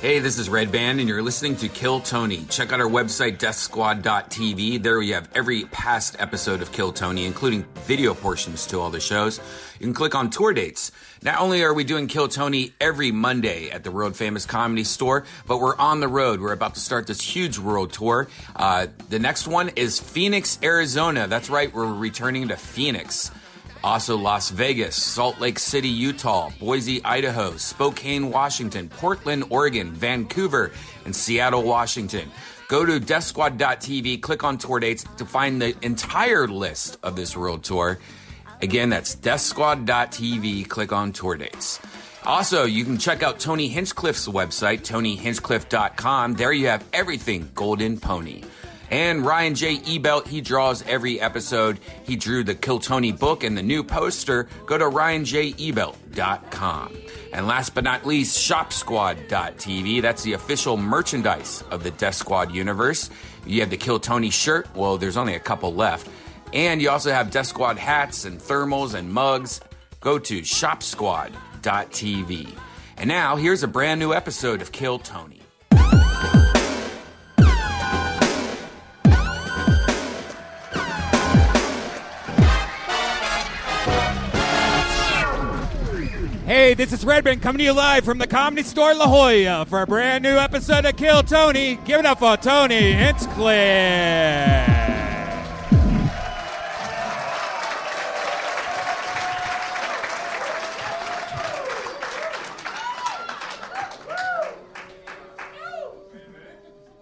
Hey, this is Redban, and you're listening to Kill Tony. Check out our website, deathsquad.tv. There we have every past episode of Kill Tony, including video portions to all the shows. You can click on tour dates. Not only are we doing Kill Tony every Monday at the world famous comedy store, but we're on the road. We're about to start this huge world tour. Uh, the next one is Phoenix, Arizona. That's right, we're returning to Phoenix. Also, Las Vegas, Salt Lake City, Utah, Boise, Idaho, Spokane, Washington, Portland, Oregon, Vancouver, and Seattle, Washington. Go to deathsquad.tv, click on tour dates to find the entire list of this world tour. Again, that's deathsquad.tv, click on tour dates. Also, you can check out Tony Hinchcliffe's website, tonyhinchcliffe.com. There you have everything Golden Pony. And Ryan J. Ebelt, he draws every episode. He drew the Kill Tony book and the new poster. Go to ryanjebelt.com. And last but not least, shopsquad.tv. That's the official merchandise of the Death Squad universe. You have the Kill Tony shirt. Well, there's only a couple left. And you also have Death Squad hats and thermals and mugs. Go to shopsquad.tv. And now, here's a brand new episode of Kill Tony. Hey, this is Redban coming to you live from the Comedy Store La Jolla for a brand new episode of Kill Tony. Give it up for Tony Hinchcliffe.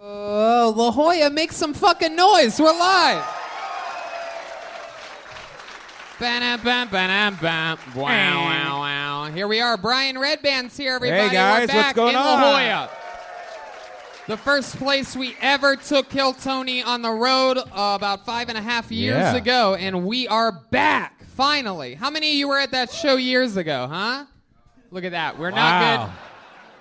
Oh, La Jolla, make some fucking noise. We're live. Ba-dum, bam, ba-dum, bam. Wow, wow, wow. Here we are. Brian Redban's here, everybody. Hey, guys, We're what's back going in on? La Jolla. The first place we ever took Kill Tony on the road uh, about five and a half years Yeah. ago, and we are back, finally. How many of you were at that show years ago, huh? Look at that. We're not good.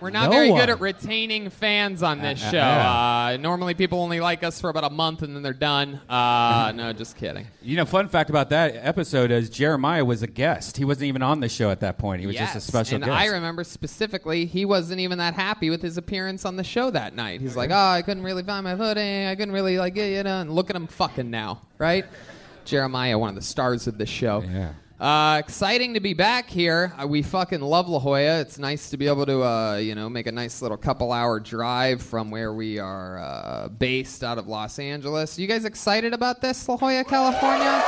We're not No very one. good at retaining fans on this Uh, uh, show. yeah. Uh, normally, people only like us for about a month and then they're done. Uh, no, just kidding. You know, fun fact about that episode is Jeremiah was a guest. He wasn't even on the show at that point. He was just a special and guest. I remember specifically, he wasn't even that happy with his appearance on the show that night. He's like, "Oh, I couldn't really find my footing. I couldn't really like, you know." And look at him fucking now, right? Jeremiah, one of the stars of the show. Yeah. Uh, exciting to be back here. Uh, we fucking love La Jolla. It's nice to be able to, uh, you know, make a nice little couple hour drive from where we are uh, based out of Los Angeles. You guys excited about this, La Jolla, California?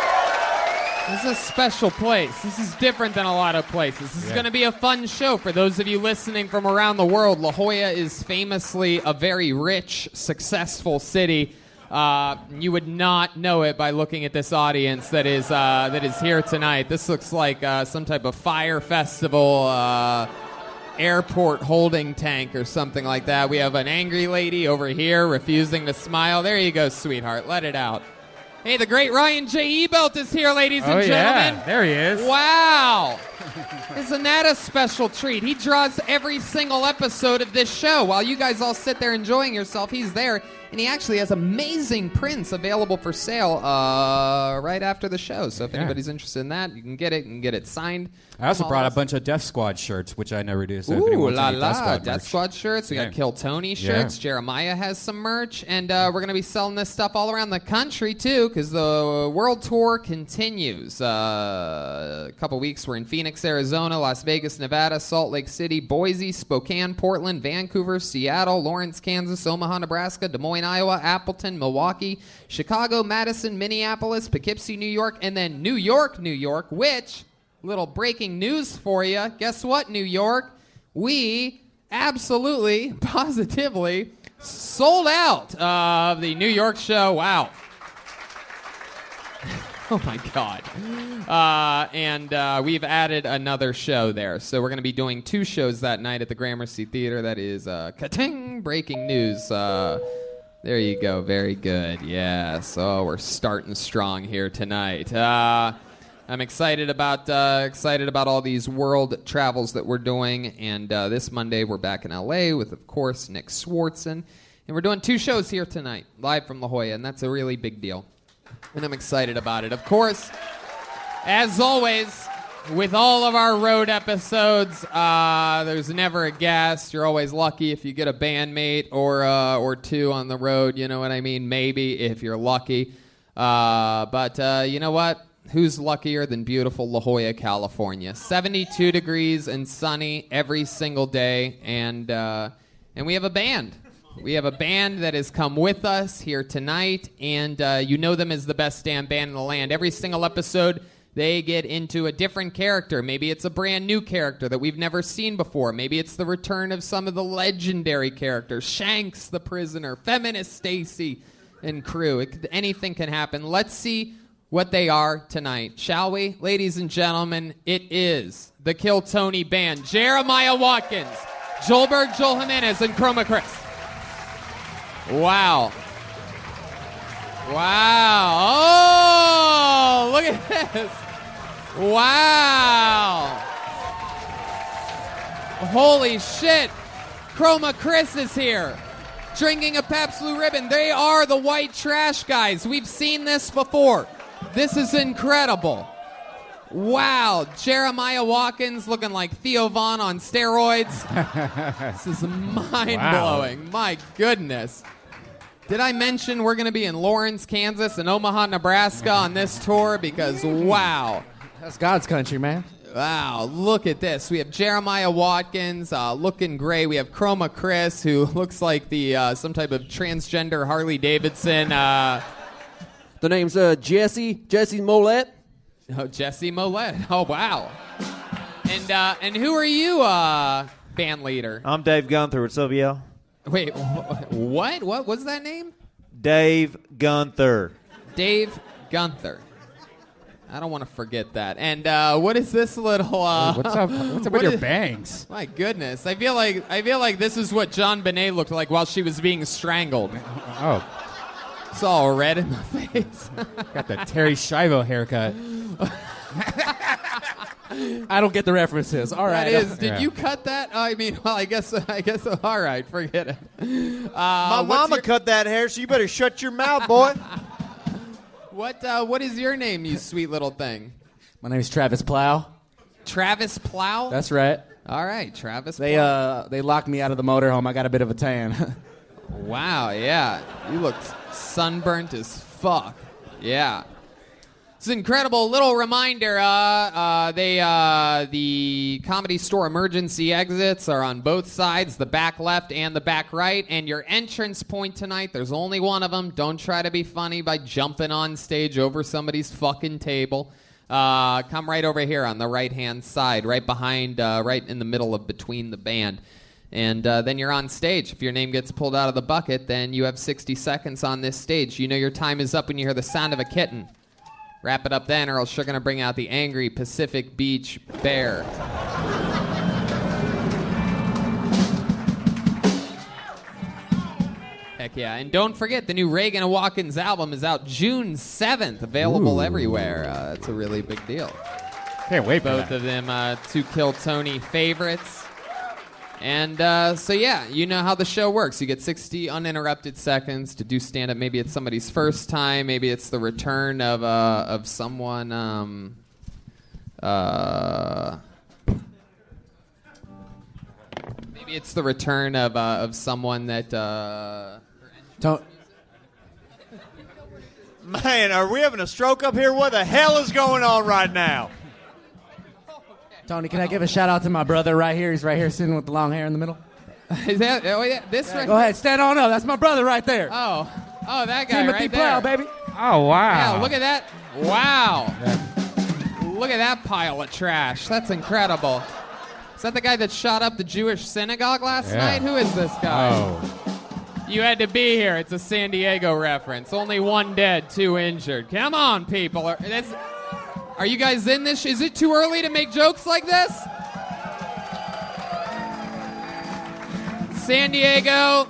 This is a special place. This is different than a lot of places. This is Yeah. going to be a fun show for those of you listening from around the world. La Jolla is famously a very rich, successful city. Uh, you would not know it by looking at this audience that is uh, that is here tonight. This looks like uh, some type of fire festival. Uh, airport holding tank or something like that. We have an angry lady over here refusing to smile. There you go, sweetheart. Let it out. Hey, the great Ryan J. Ebelt is here, ladies and oh, gentlemen. yeah. There he is. Wow. Isn't that a special treat? He draws every single episode of this show. While you guys all sit there enjoying yourself, he's there. And he actually has amazing prints available for sale uh, right after the show. So if Yeah. anybody's interested in that, you can get it. and get it signed. I also brought of a bunch of Death Squad shirts, which I never do. So if Ooh anyone wants la any la! Death Squad, Death merch- Squad shirts. We Yeah. got Kill Tony shirts. Jeremiah has some merch, and uh, we're gonna be selling this stuff all around the country too, because the world tour continues. Uh, a couple weeks we're in Phoenix, Arizona, Las Vegas, Nevada, Salt Lake City, Boise, Spokane, Portland, Vancouver, Seattle, Lawrence, Kansas, Omaha, Nebraska, Des Moines, Iowa, Appleton, Milwaukee, Chicago, Madison, Minneapolis, Poughkeepsie, New York, and then New York, New York, which Little breaking news for you. Guess what, New York? We absolutely, positively sold out of the New York show. Wow. Oh my God. Uh, and uh, we've added another show there. So we're going to be doing two shows that night at the Gramercy Theater. That is uh, Kating Breaking News. Uh, there you go. Very good. Yes. Oh, we're starting strong here tonight. Uh, I'm excited about uh, excited about all these world travels that we're doing. And uh, this Monday we're back in LA with, of course, Nick Swardson, and we're doing two shows here tonight, live from La Jolla, and that's a really big deal. And I'm excited about it. Of course, as always, with all of our road episodes, uh, there's never a guest. You're always lucky if you get a bandmate or uh, or two on the road. You know what I mean? Maybe if you're lucky. Uh, but uh, you know what? Who's luckier than beautiful La Jolla, California? 72 degrees and sunny every single day, and uh, and we have a band. We have a band that has come with us here tonight, and uh, you know them as the best damn band in the land. Every single episode, they get into a different character. Maybe it's a brand new character that we've never seen before. Maybe it's the return of some of the legendary characters Shanks, the prisoner, Feminist Stacy, and crew. It, anything can happen. Let's see what they are tonight, shall we? Ladies and gentlemen, it is the Kill Tony Band. Jeremiah Watkins, Joelberg, Joel Jimenez, and Chroma Chris. Wow. Wow. Oh, look at this. Wow. Holy shit. Chroma Chris is here. Drinking a Pabst Blue Ribbon. They are the white trash guys. We've seen this before. This is incredible. Wow. Jeremiah Watkins looking like Theo Von on steroids. this is mind blowing. My goodness. Did I mention we're going to be in Lawrence, Kansas, and Omaha, Nebraska on this tour? Because wow. That's God's country, man. Wow, look at this. We have Jeremiah Watkins uh, looking gray. We have Chroma Chris, who looks like the uh, some type of transgender Harley Davidson. Uh, The name's uh, Jesse Jesse Mollett. oh, Jesse Mollett. Oh, wow. And uh, and who are you, uh, band leader? I'm Dave Gunther. What's up, y'all? Wait, wh- what? What was that name? Dave Gunther. Dave Gunther. I don't want to forget that. And uh, what is this little? Uh, What's up? What's up what with your is- bangs? My goodness, I feel like I feel like this is what JonBenet looked like while she was being strangled. Oh, It's all red in the face. got the Terri Schiavo haircut. I don't get the references. All that right. is. Did Yeah. you cut that? I mean, well, I guess. I guess. All right, forget it. Uh, My mama your- cut that hair, so you better shut your mouth, boy. What? Uh, what is your name, you sweet little thing? My name is Travis Plow. Travis Plow. That's right. all right, Travis. They Plow. uh they locked me out of the motorhome. I got a bit of a tan. Wow, yeah. You look sunburnt as fuck. Yeah. It's an incredible little reminder. Uh, uh, they uh, the comedy store emergency exits are on both sides, the back left and the back right. And your entrance point tonight, there's only one of them. Don't try to be funny by jumping on stage over somebody's fucking table. Uh, come right over here on the right hand side, right behind, uh, right in the middle of between the band. And uh, then you're on stage. If your name gets pulled out of the bucket, then you have 60 seconds on this stage. You know your time is up when you hear the sound of a kitten. Wrap it up then, or else you're going to bring out the angry Pacific Beach bear. Heck yeah. And don't forget, the new Reagan and Watkins album is out June 7th, available everywhere. Uh, that's a really big deal. Can't wait for Both of them uh, two Kill Tony favorites. And uh, so, yeah, you know how the show works. You get 60 uninterrupted seconds to do stand up. Maybe it's somebody's first time. Maybe it's the return of, uh, of someone. Um, uh, maybe it's the return of, uh, of someone that. Uh, Don't, Man, are we having a stroke up here? What the hell is going on right now? Tony, can I give a shout out to my brother right here? He's right here sitting with the long hair in the middle. is that. Oh, yeah, this right Go ahead, stand on up. That's my brother right there. Oh, oh, that guy Timothy right Plow, there. baby. Oh wow! Yeah, look at that. Wow. Look at that pile of trash. That's incredible. Is that the guy that shot up the Jewish synagogue last Yeah. night? Who is this guy? Oh, You had to be here. It's a San Diego reference. Only one dead, two injured. Come on, people. Are, that's, are you guys in this? Is it too early to make jokes like this? San Diego,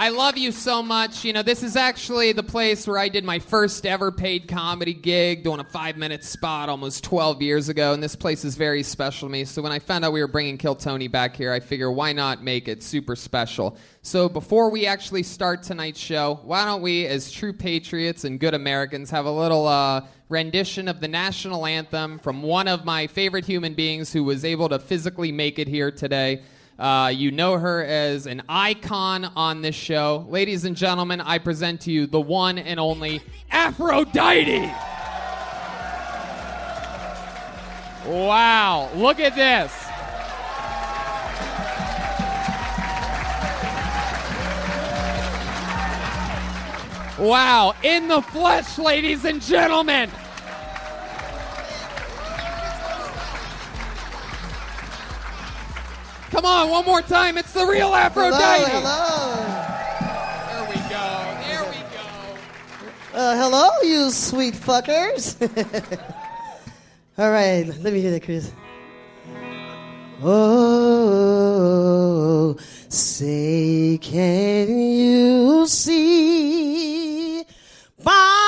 I love you so much. You know, this is actually the place where I did my first ever paid comedy gig, doing a five minute spot almost 12 years ago. And this place is very special to me. So when I found out we were bringing Kill Tony back here, I figure why not make it super special? So before we actually start tonight's show, why don't we, as true patriots and good Americans, have a little uh, rendition of the national anthem from one of my favorite human beings who was able to physically make it here today. Uh, you know her as an icon on this show. Ladies and gentlemen, I present to you the one and only Aphrodite. Wow, look at this. Wow, in the flesh, ladies and gentlemen. Come on, one more time. It's the real Aphrodite. Hello, hello. There we go. There we go. hello. Uh, hello, you sweet fuckers. All right, let me hear that, Chris. Oh, say, can you see by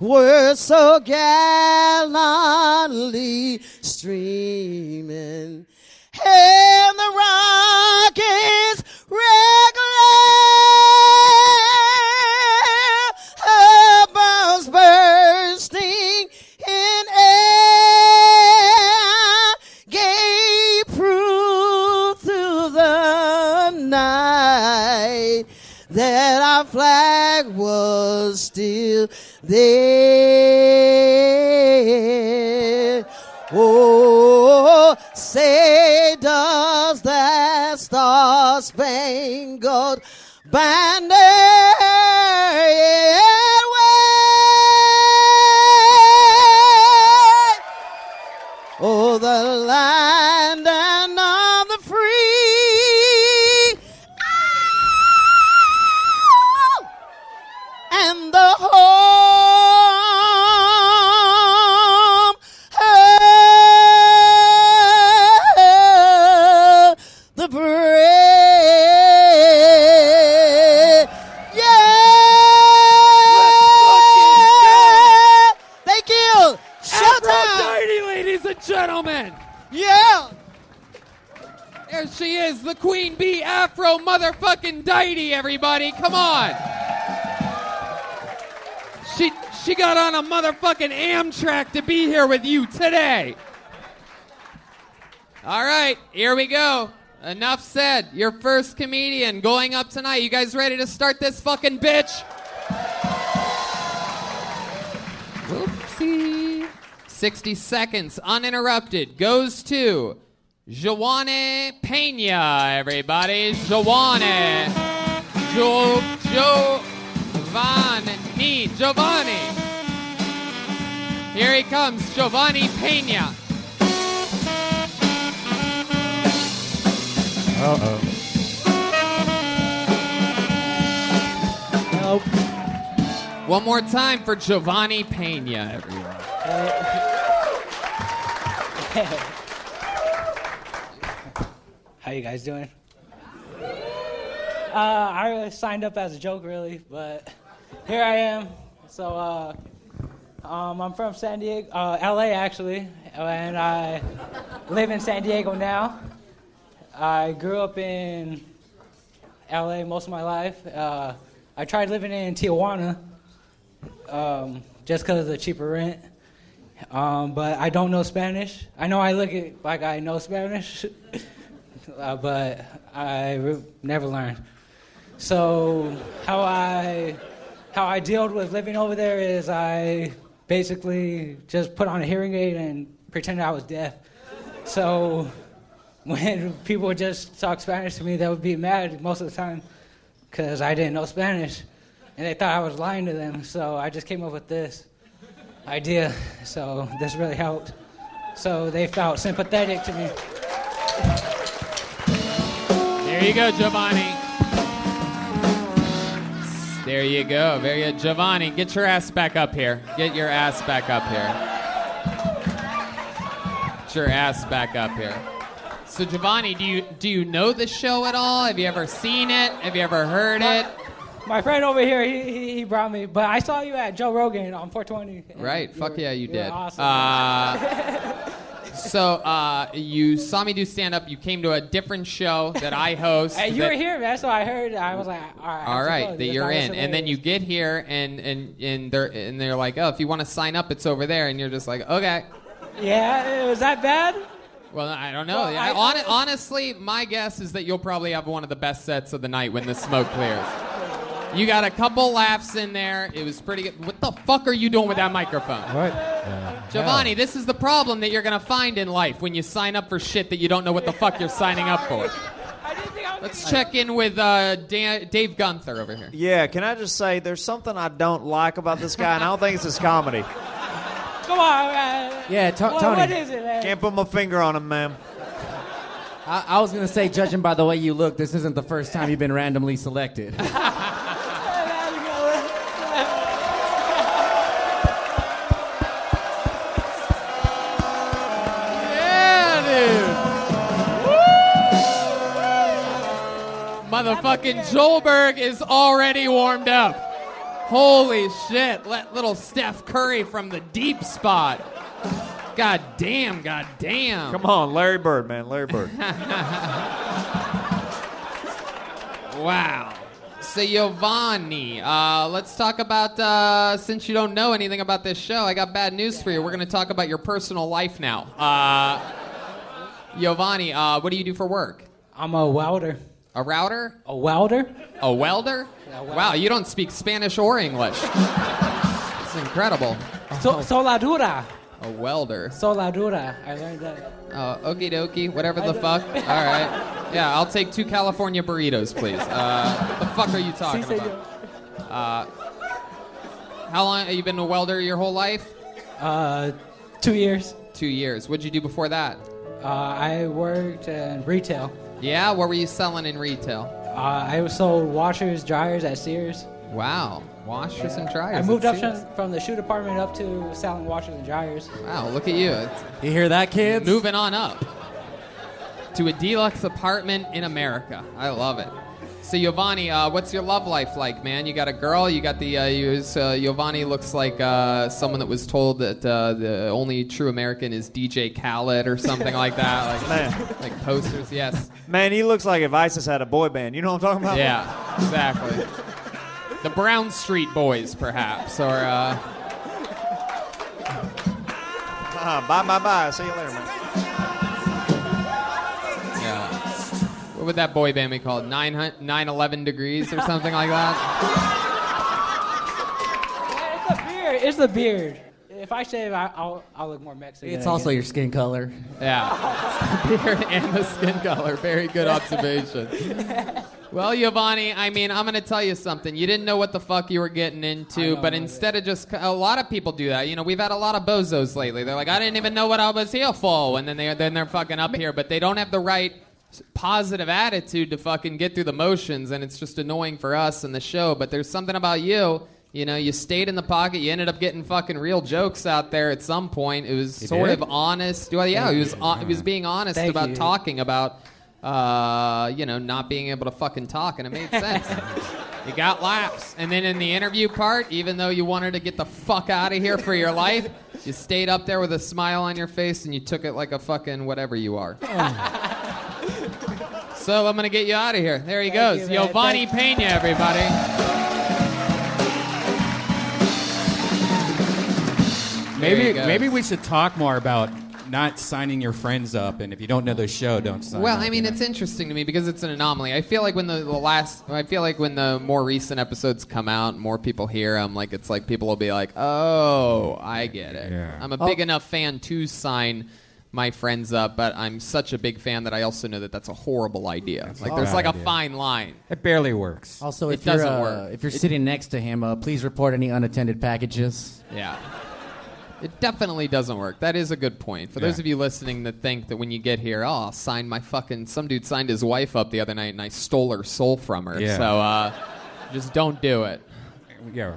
were so gallantly streaming, and the rockets regular. Bombs bursting in air. Gave proof through the night that our flag was still there. Oh, say does that star spangled banner Queen Bee Afro motherfucking Diety, everybody. Come on. She she got on a motherfucking Amtrak to be here with you today. All right, here we go. Enough said. Your first comedian going up tonight. You guys ready to start this fucking bitch? Whoopsie. 60 seconds uninterrupted goes to Joanne Pena, everybody. Joanne. Jo, Giovanni. Giovanni. Here he comes, Giovanni Pena. Uh-oh. Nope. One more time for Giovanni Pena, everyone. Uh, How you guys doing? Uh, I signed up as a joke, really, but here I am. So, uh, um, I'm from San Diego, uh, LA actually, and I live in San Diego now. I grew up in LA most of my life. Uh, I tried living in Tijuana um, just because of the cheaper rent. Um, but I don't know Spanish. I know I look like I know Spanish, uh, but I re- never learned. So how I how I dealt with living over there is I basically just put on a hearing aid and pretended I was deaf. So when people would just talk Spanish to me, they would be mad most of the time because I didn't know Spanish. And they thought I was lying to them. So I just came up with this idea. So this really helped. So they felt sympathetic to me. There you go, Giovanni. There you go. Very good. Giovanni, get your ass back up here. Get your ass back up here. Get your ass back up here. So Giovanni, do you do you know the show at all? Have you ever seen it? Have you ever heard it? My friend over here, he, he, he brought me, but I saw you at Joe Rogan on 420. Right. Fuck were- yeah, you were did. Awesome. Uh, so uh, you saw me do stand up. You came to a different show that I host. Hey, you that- were here, man. So I heard. I was like, all right. All I that you're in, and then you get here, and and and they're and they're like, oh, if you want to sign up, it's over there, and you're just like, okay. Yeah, was that bad? Well, I don't know. Well, I, I- honestly, my guess is that you'll probably have one of the best sets of the night when the smoke clears. You got a couple laughs in there. It was pretty good. What the fuck are you doing with that microphone? What? Giovanni, this is the problem that you're going to find in life when you sign up for shit that you don't know what the fuck you're signing up for. I didn't think I was. Let's check in with uh, Dan- Dave Gunther over here. Yeah, can I just say there's something I don't like about this guy, and I don't think it's his comedy. Come on, man. Yeah, To- What- Tony. What is it, man? Can't put my finger on him, ma'am. I, I was gonna say, judging by the way you look, this isn't the first time you've been randomly selected. Motherfucking Joelberg is already warmed up. Holy shit. Let little Steph Curry from the deep spot. God damn, god damn. Come on, Larry Bird, man, Larry Bird. Wow. So Giovanni, uh, let's talk about. Uh, since you don't know anything about this show, I got bad news for you. We're going to talk about your personal life now. Uh, Giovanni, uh, what do you do for work? I'm a welder. A router? A welder? A welder? Wow, you don't speak Spanish or English. It's incredible. So, soldadura. A welder. Soldadura. I learned that. Uh, okie dokie, whatever the fuck. All right. Yeah, I'll take two California burritos, please. Uh, the fuck are you talking Sí, about? Uh, how long have you been a welder your whole life? Uh, two years. Two years. What'd you do before that? Uh, I worked in retail. Yeah, what were you selling in retail? Uh, I sold washers, dryers at Sears. Wow, washers and dryers. I moved up Sears. from, from the shoe department up to selling washers and dryers. Wow, look at you. It's You hear that, kids? moving on up to a deluxe apartment in America. I love it. So Giovanni, uh, what's your love life like, man? You got a girl. You got the. Uh, you, uh, Giovanni looks like uh, someone that was told that uh, the only true American is DJ Khaled or something like that. Like, Man. like posters. Yes. Man, he looks like if ISIS had a boy band. You know what I'm talking about? Yeah. Exactly. The Brown Street Boys, perhaps, or. Uh, Uh, bye, bye, bye. See you later, man. What would that boy band be called? 9 911 degrees or something like that? It's the beard. It's the beard. If I shave, I, I'll, I'll look more Mexican. It's also your skin color. Yeah. The beard and the skin color. Very good observation. Well, Giovanni, I mean, I'm going to tell you something. You didn't know what the fuck you were getting into, know, but instead of just, a lot of people do that. You know, we've had a lot of bozos lately. They're like, I didn't even know what I was here for, and then they then they're fucking up here, but they don't have the right s- positive attitude to fucking get through the motions, and it's just annoying for us and the show. But there's something about you. You know, you stayed in the pocket. You ended up getting fucking real jokes out there at some point. It was sort did? of honest. Well, yeah, he was on, he was being honest Thank about you. talking about uh, you know, not being able to fucking talk, and it made sense. you got laughs. And then in the interview part, even though you wanted to get the fuck out of here for your life, you stayed up there with a smile on your face and you took it like a fucking whatever you are. So I'm going to get you out of here. There he Thank goes. you, man. Giovanni Pena, everybody. Maybe maybe we should talk more about not signing your friends up, and if you don't know the show, don't sign up. Well, up, I mean, you know? it's interesting to me because it's an anomaly. I feel like when the, the last, I feel like when the more recent episodes come out, more people hear them. Like it's like people will be like, "Oh, I get it. Yeah. I'm a big enough fan to sign my friends up, but I'm such a big fan that I also know that that's a horrible idea. like there's like idea. a fine line. It barely works. Also, It if you're doesn't uh, work. if you're sitting next to him, uh, please report any unattended packages. Yeah. It definitely doesn't work. That is a good point. For those Yeah. of you listening that think that when you get here, oh, I'll sign my fucking. Some dude signed his wife up the other night and I stole her soul from her. Yeah. So uh, just don't do it. Yeah.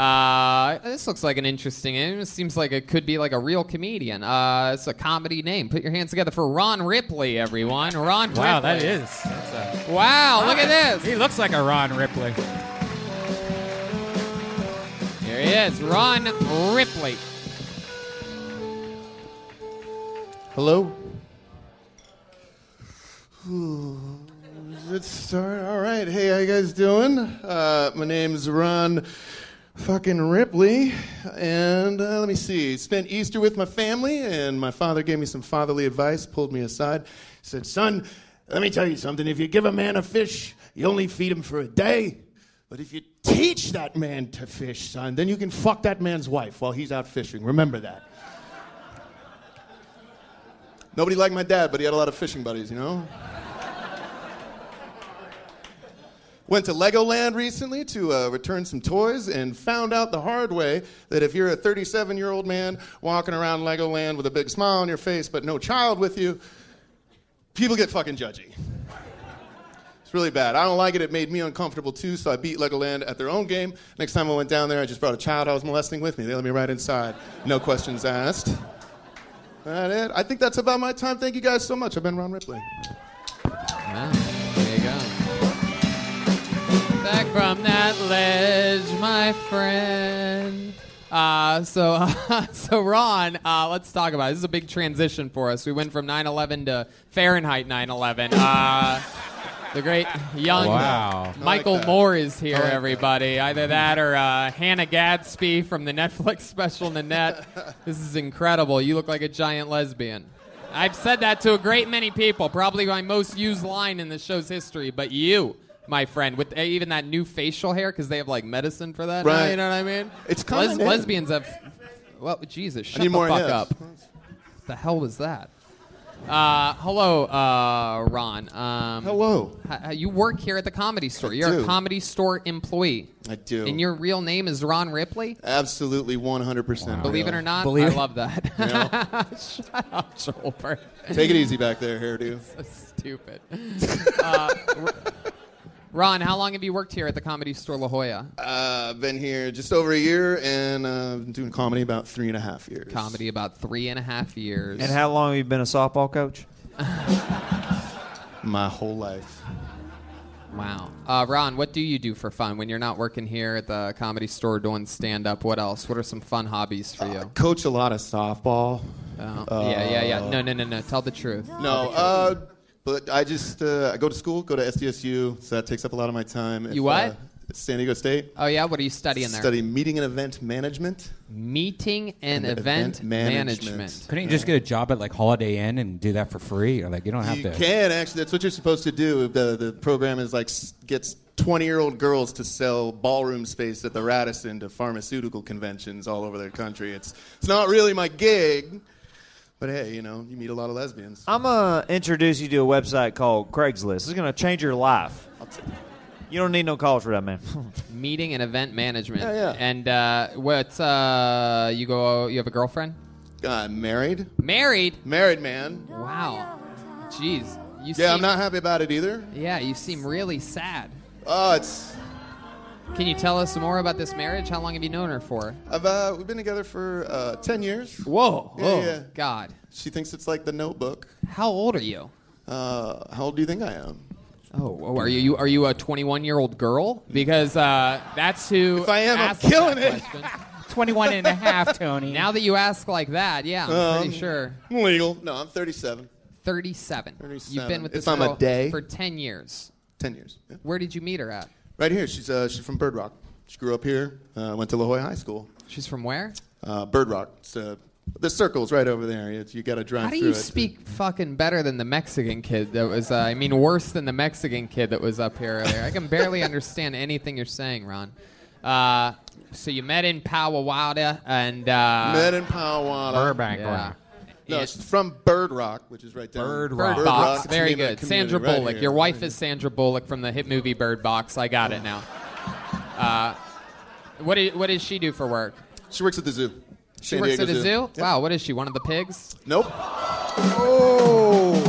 Uh, this looks like an interesting name. It seems like it could be like a real comedian. Uh, it's a comedy name. Put your hands together for Ron Ripley, everyone. Ron Wow, Ripley. that is. That's a, Wow, look at this. he looks like a Ron Ripley. Here he is, Ron Ripley. Hello? Let's start. All right. Hey, how you guys doing? Uh, my name's Ron fucking Ripley, and uh, let me see. Spent Easter with my family, and my father gave me some fatherly advice. Pulled me aside, said, "Son, let me tell you something. If you give a man a fish, you only feed him for a day." But if you teach that man to fish, son, then you can fuck that man's wife while he's out fishing. Remember that. Nobody liked my dad, but he had a lot of fishing buddies, you know? Went to Legoland recently to uh, return some toys and found out the hard way that if you're a 37 year old man walking around Legoland with a big smile on your face but no child with you, people get fucking judgy. It's really bad. I don't like it. It made me uncomfortable too, so I beat Legoland at their own game. Next time I went down there, I just brought a child I was molesting with me. They let me right inside. No questions asked. That it. I think that's about my time. Thank you guys so much. I've been Ron Ripley. Go. Back from that ledge, my friend. Uh, so, so Ron, uh, let's talk about it. This is a big transition for us. We went from 9/11 to Fahrenheit 9/11. Uh, the great young Wow. Michael like. Moore is here, I like that. everybody. Either that or uh, Hannah Gadsby from the Netflix special Nanette. this is incredible. You look like a giant lesbian. I've said that to a great many people, probably my most used line in the show's history, but you, my friend, with uh, even that new facial hair, because they have like medicine for that. now, you know what I mean? It's kinda in. lesbians have. Well, Jesus, shut the more fuck hips. up. What the hell was that? Uh, hello, uh, Ron. Um, Hello. h- h- you work here at the comedy store. You're a comedy store employee. I do. And your real name is Ron Ripley? Absolutely 100% Believe it or not, Believe I it. love that. Yeah. Shut up, Joel Take it easy back there, hairdo. So stupid. uh, R- Ron, how long have you worked here at the comedy store La Jolla? Uh, I've been here just over a year and uh, been doing comedy about three and a half years. Comedy about three and a half years. And how long have you been a softball coach? My whole life. Wow. Uh, Ron, what do you do for fun when you're not working here at the comedy store doing stand up? What else? What are some fun hobbies for you? Coach a lot of softball. Oh, yeah, yeah, yeah. No, no, no, no. Tell the truth. No, uh, but I just uh, I go to school, go to SDSU, so that takes up a lot of my time. If, You what? Uh, San Diego State. Oh, yeah? What are you studying there? Study meeting and event management. Meeting and, And event, event management. management. Couldn't you just get a job at like Holiday Inn and do that for free? Or like you don't have You to. can actually. That's what you're supposed to do. The the program is like gets 20 year old girls to sell ballroom space at the Radisson to pharmaceutical conventions all over the country. It's it's not really my gig, but hey, you know, you meet a lot of lesbians. I'm going to introduce you to a website called Craigslist. It's going to change your life. You don't need no calls for that, man. Meeting and event management. Yeah, yeah. And uh, what? Uh, you go? You have a girlfriend? Uh, married, Married? married man. Wow. Jeez. You Yeah, I'm not happy about it either. Yeah, you seem really sad. Oh, it's Can you tell us some more about this marriage? How long have you known her for? I've, uh, we've been together for uh, 10 years. Whoa. Yeah, yeah. God. She thinks it's like the Notebook. How old are you? Uh, how old do you think I am? Oh, oh, are you are you a 21 year old girl? Because uh, that's who. If I am, I'm asked that killing it. question. 21 and a half, Tony. Now that you ask like that, yeah, I'm Um, pretty sure. Legal. No, I'm 37. 37. You've 37. been with If this I'm a girl day. for 10 years. 10 years. Yeah. Where did you meet her at? Right here. She's uh, she's from Bird Rock. She grew up here. Uh, went to La Jolla High School. She's from where? Uh, Bird Rock. It's, uh, the circle's right over there. You, you got to drive through. How do you it. speak fucking better than the Mexican kid that was, uh, I mean, worse than the Mexican kid that was up here earlier? I can barely understand anything you're saying, Ron. Uh, so you met in Powawada and. Uh, Met in Powhatan. Burbank. Yeah. No, It- she's from Bird Rock, which is right there. Bird Bird Rock. Box. Rock's Very the good. Sandra right Bullock. here. Your wife is Sandra Bullock from the hit movie Bird Box. I got it now. Uh, what, do, what does she do for work? She works at the zoo. She San works Diego at a zoo? Yeah. Wow, what is she? One of the pigs? Nope. Oh.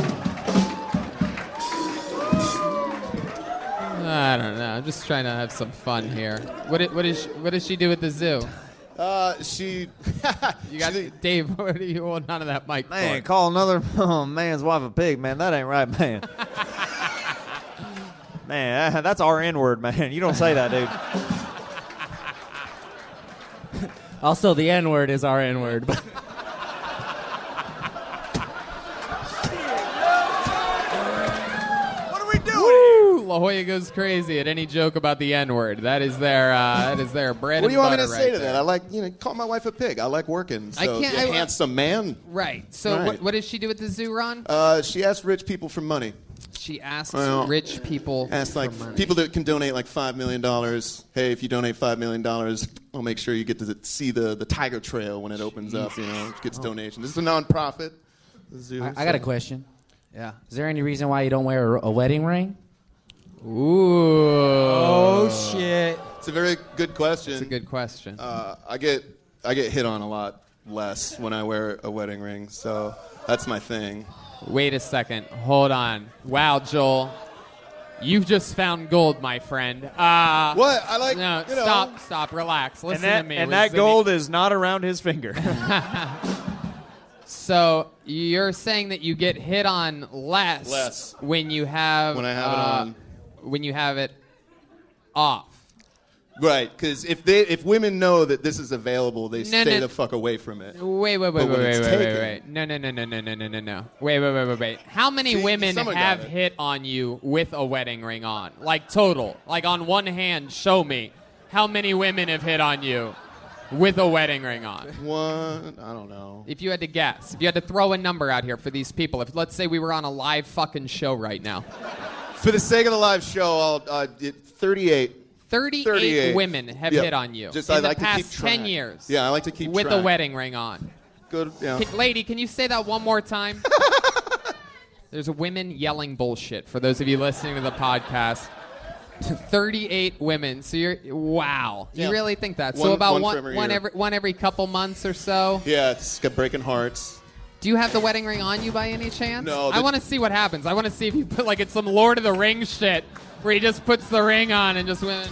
I don't know. I'm just trying to have some fun here. What, what, is, what does she do at the zoo? Uh, she. You got Dave. What are you holding onto that mic Man, for? call another oh, man's wife a pig, man. That ain't right, man. man, that's our N word, man. You don't say that, dude. Also, the N word is our N word. La Jolla goes crazy at any joke about the N word. That is their uh, that is their bread What do and you want me butter to say to there. that? I like, you know, call my wife a pig. I like working. So I can't- you I- handsome man. Right. So Right. What, what does she do at the zoo, Ron? Uh, she asks rich people for money. She asks Well, rich people Asked like for money. people that can donate like five million dollars. Hey, if you donate five million dollars, I'll make sure you get to see the, the tiger trail when it opens up. You know, gets donations. This is a nonprofit. the zoo, I, I got a question. Yeah. Is there any reason why you don't wear a, a wedding ring? Ooh. Oh shit. It's a very good question. That's a good question. Uh, I get I get hit on a lot less when I wear a wedding ring, so that's my thing. Wait a second. Hold on. Wow, Joel. You've just found gold, my friend. Uh, What I like? No, you know, stop, stop, relax. Listen that, to me. and that to gold is not around his finger. So you're saying that you get hit on less, Less. when you have When I have it uh, on. When you have it off. Right, because if they if women know that this is available, they No, stay no. the fuck away from it. Wait, wait, wait, But wait, when wait, it's wait, wait, taken- wait. No, no, no, no, no, no, no, no, no. Wait, wait, wait, wait, wait. How many See, women someone got have it. hit on you with a wedding ring on? Like total. Like on one hand, show me how many women have hit on you with a wedding ring on. One, I don't know. If you had to guess, if you had to throw a number out here for these people, if let's say we were on a live fucking show right now, For the sake of the live show, I'll uh, it, 38. 38, 38. women have Yep. hit on you Just in I the like to past keep track. 10 years. Yeah, I like to keep with track. a wedding ring on. Good. Yeah. Can, lady, can you say that one more time? There's women yelling bullshit for those of you listening to the podcast. 38 women. So you're wow. Yeah. You really think that? so about one one every one every one every couple months or so. Yeah, it's got breaking hearts. Do you have the wedding ring on you by any chance? No, I want to see what happens. I want to see if you put like it's some Lord of the Rings shit where he just puts the ring on and just went.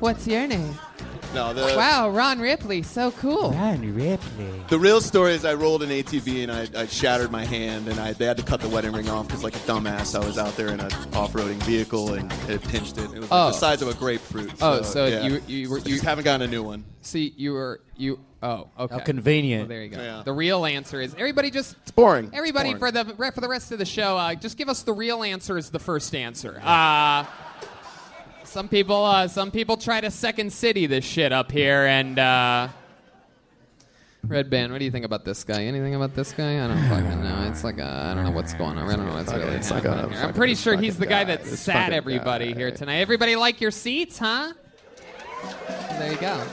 What's your name? No, the Wow, Ron Ripley, so cool. Ron Ripley. the real story is I rolled an ATV and I, I shattered my hand and I they had to cut the wedding ring off because like a dumbass I was out there in an off-roading vehicle and it pinched it. It was Oh. like the oh. size of a grapefruit. Oh, so yeah. you you were I you just haven't gotten a new one. see you were you oh okay. How convenient. Well, there you go. Yeah. The real answer is everybody just It's boring. It's everybody boring. for the for the rest of the show. Uh, just give us the real answer is the first answer. Uh, some people uh, some people try to second city this shit up here and. Uh, Redban, what do you think about this guy? Anything about this guy? I don't fucking know. It's like I I don't know what's going on. I don't know what's really it's like happening a here. I'm pretty sure he's the guy guy. that sat everybody guy. here tonight. Everybody like your seats, huh? There you go.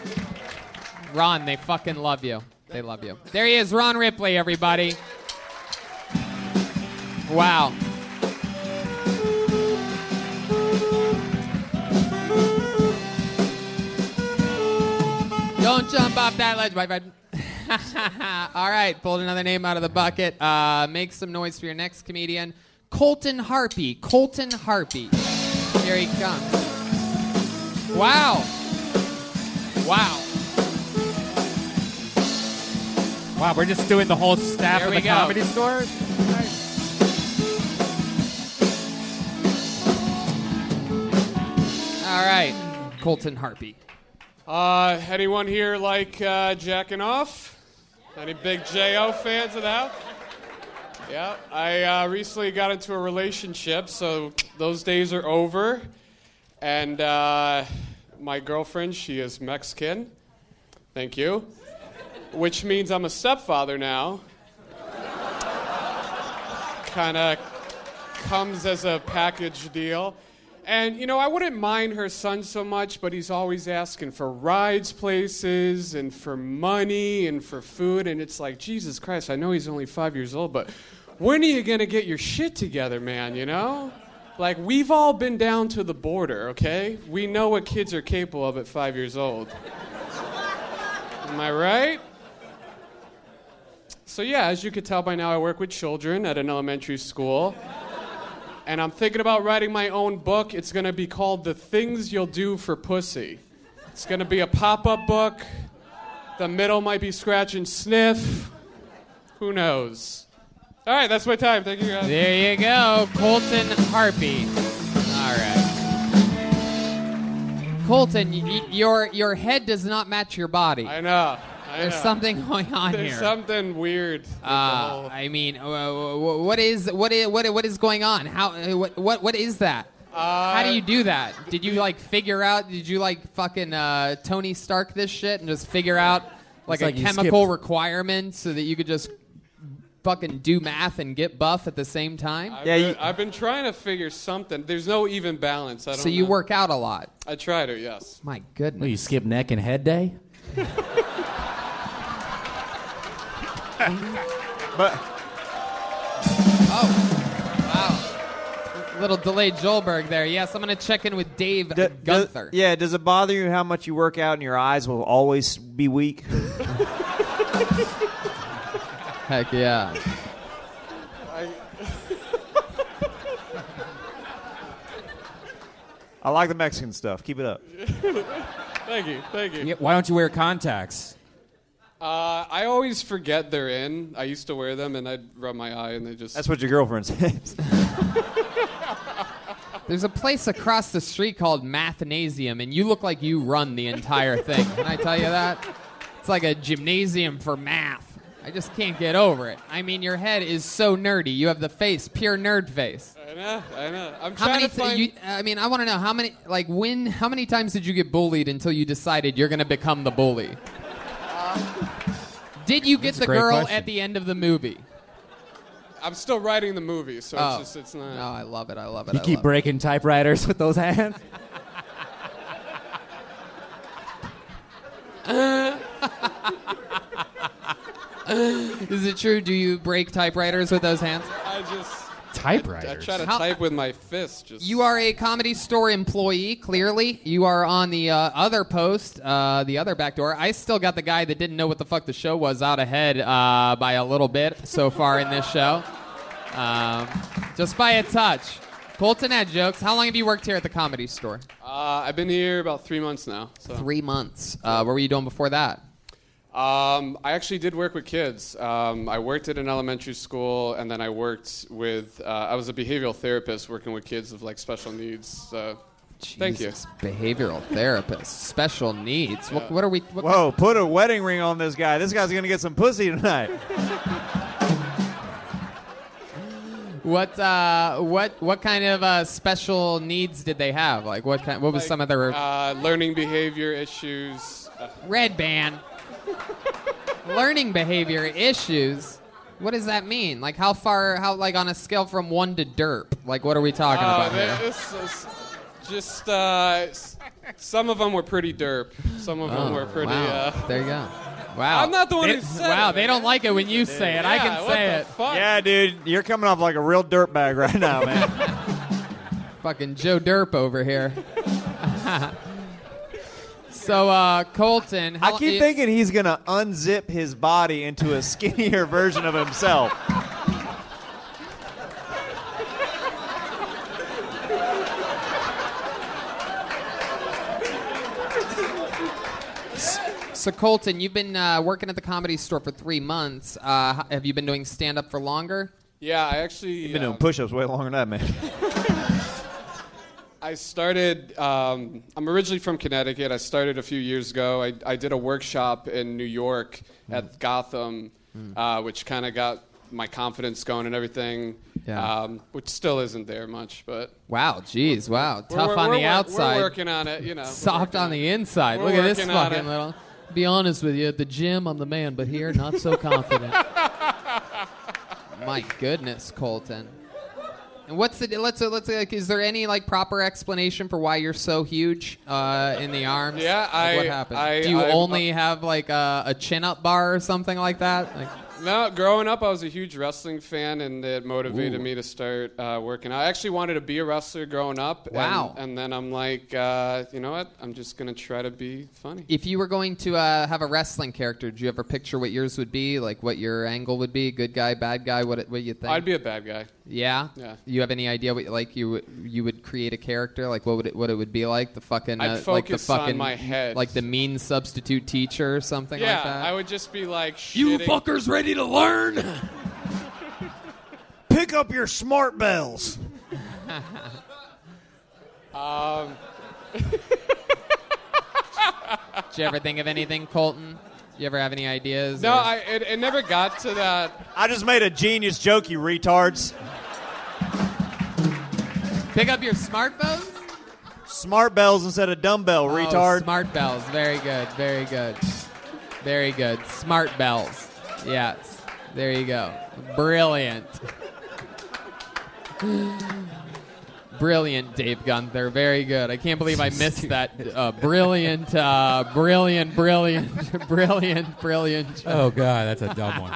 Ron, they fucking love you. They love you. There he is, Ron Ripley, everybody. Wow. Don't jump off that ledge, my friend. All right, pulled another name out of the bucket. Uh, make some noise for your next comedian, Colton Harpy. Colton Harpy. Here he comes. Wow. Wow. Wow, we're just doing the whole staff Here of the go. comedy store. All right, Colton Harpy. Uh, anyone here like uh, jacking off? Any big Jo fans of the house? Yeah, I uh, recently got into a relationship, so those days are over. And uh, my girlfriend, she is Mexican. Thank you. Which means I'm a stepfather now. kind of comes as a package deal. And, you know, I wouldn't mind her son so much, but he's always asking for rides places and for money and for food. And it's like, Jesus Christ, I know he's only five years old, but when are you going to get your shit together, man, you know? Like, we've all been down to the border, okay? We know what kids are capable of at five years old. Am I right? So, yeah, as you could tell by now, I work with children at an elementary school. And I'm thinking about writing my own book. It's going to be called The Things You'll Do for Pussy. It's going to be a pop up book. The middle might be scratch and sniff. Who knows? All right, that's my time. Thank you, guys. There you go, Colton Harpy. All right. Colton, y- y- your your head does not match your body. I know. I There's know. something going on here. There's here. something weird. Uh, whole- I mean, uh, what is what is what what is going on? How uh, what what what is that? How do you do that? Did you like figure out? Did you like fucking uh, Tony Stark this shit and just figure out like It's a like chemical skipped- requirement so that you could just fucking do math and get buff at the same time? I've, been, I've been trying to figure something. There's no even balance. I don't So you know. work out a lot. I try to, yes. My goodness. Well, you skip neck and head day. but Oh, wow. A Little delayed Joelberg there. Yes, I'm going to check in with Dave D- Gunther. yeah, does it bother you how much you work out and your eyes will always be weak? Heck yeah. I like the Mexican stuff. Keep it up. thank you, thank you. Yeah, why don't you wear contacts? Uh, I always forget they're in. I used to wear them, and I'd rub my eye, and they just. That's what your girlfriend says. There's a place across the street called Mathnasium, and you look like you run the entire thing. Can I tell you that? It's like a gymnasium for math. I just can't get over it. I mean, your head is so nerdy. You have the face, pure nerd face. I know, I know. I'm How trying many? to find. you, I mean, I want to know how many. Like, when? How many times did you get bullied until you decided you're going to become the bully? Did you get That's a the great girl question. at the end of the movie? I'm still writing the movie, so Oh. it's just it's not. No, I love it. I love it. You I keep love it. breaking typewriters with those hands. Is it true? Do you break typewriters with those hands? I just. Typewriters. I try to How- type with my fist. Just. You are a comedy store employee, clearly. You are on the uh, other post, uh, the other back door. I still got the guy that didn't know what the fuck the show was out ahead uh, by a little bit so far in this show. Um, just by a touch. Colton had jokes. How long have you worked here at the comedy store? Uh, I've been here about three months now. So. Three months. Uh, what were you doing before that? Um, I actually did work with kids. Um, I worked at an elementary school, and then I worked with. Uh, I was a behavioral therapist working with kids with like special needs. So, thank you. Behavioral therapist, special needs. What, what are we? What Whoa, put a wedding ring on this guy. This guy's going to get some pussy tonight. What uh, what what kind of uh, special needs did they have? Like what kind? What was some of their Uh, learning behavior issues. Redban? Learning behavior issues. What does that mean? Like how far? How like on a scale from one to derp? Like what are we talking uh, about they- here? this is just uh, some of them were pretty derp. Some of them Oh, were pretty. wow. Uh, there you go. Wow. I'm not the one They- who said Wow, it. they don't like it when you say it. I Yeah, can what say the it. fuck? Yeah, dude, you're coming off like a real dirtbag right now, man. Fucking Joe Derp over here. so uh, Colton, how I keep thinking he's going to unzip his body into a skinnier version of himself. So Colton, you've been uh, working at the comedy store for three months. Uh, have you been doing stand up for longer? yeah, I actually. You've been doing push ups way longer than that, man. I started. Um, I'm originally from Connecticut. I started a few years ago. I, I did a workshop in New York at Gotham, uh, which kind of got my confidence going and everything. Yeah. Um, which still isn't there much, but Wow, jeez, wow. We're- Tough we're- on we're the wor- we're outside. working on it, you know, Soft on the inside. Look at this fucking it. little. Be honest with you, at the gym I'm the man, but here not so confident. My goodness, Colton. And what's the let's uh, let's like is there any like proper explanation for why you're so huge uh, in the arms? Yeah, Like, I- what happened? I- Do you I- only have like a, a chin up bar or something like that? Like, No, growing up, I was a huge wrestling fan, and it motivated Ooh. me to start uh, working. I actually wanted to be a wrestler growing up. and- Wow. And, then I'm like, uh, you know what? I'm just gonna try to be funny. if you were going to uh, have a wrestling character, do you ever picture what yours would be? Like what your angle would be? Good guy, bad guy? What it- what you think? I'd be a bad guy. Yeah. Yeah. You have any idea what like you would- you would create a character like what would it what it would be like the fucking I'd uh, like the focus on fucking my head. like the mean substitute teacher or something yeah, like that. I would just be like, You fuckers fuckers ready to learn? Pick up your smart bells. Um, Did you ever think of anything, Colton? You ever have any ideas? no, or- I, it, it never got to that. I just made a genius joke, you retards. pick up your smartphones. Smart bells instead of dumbbell, Oh, retard. smart bells. Very good. Very good. Very good. Smart bells. Yes. There you go. Brilliant. Brilliant, Dave Gunther. Very good. I can't believe I missed that. Uh, brilliant, uh, brilliant, brilliant, brilliant, brilliant. Oh, God, that's a dumb one.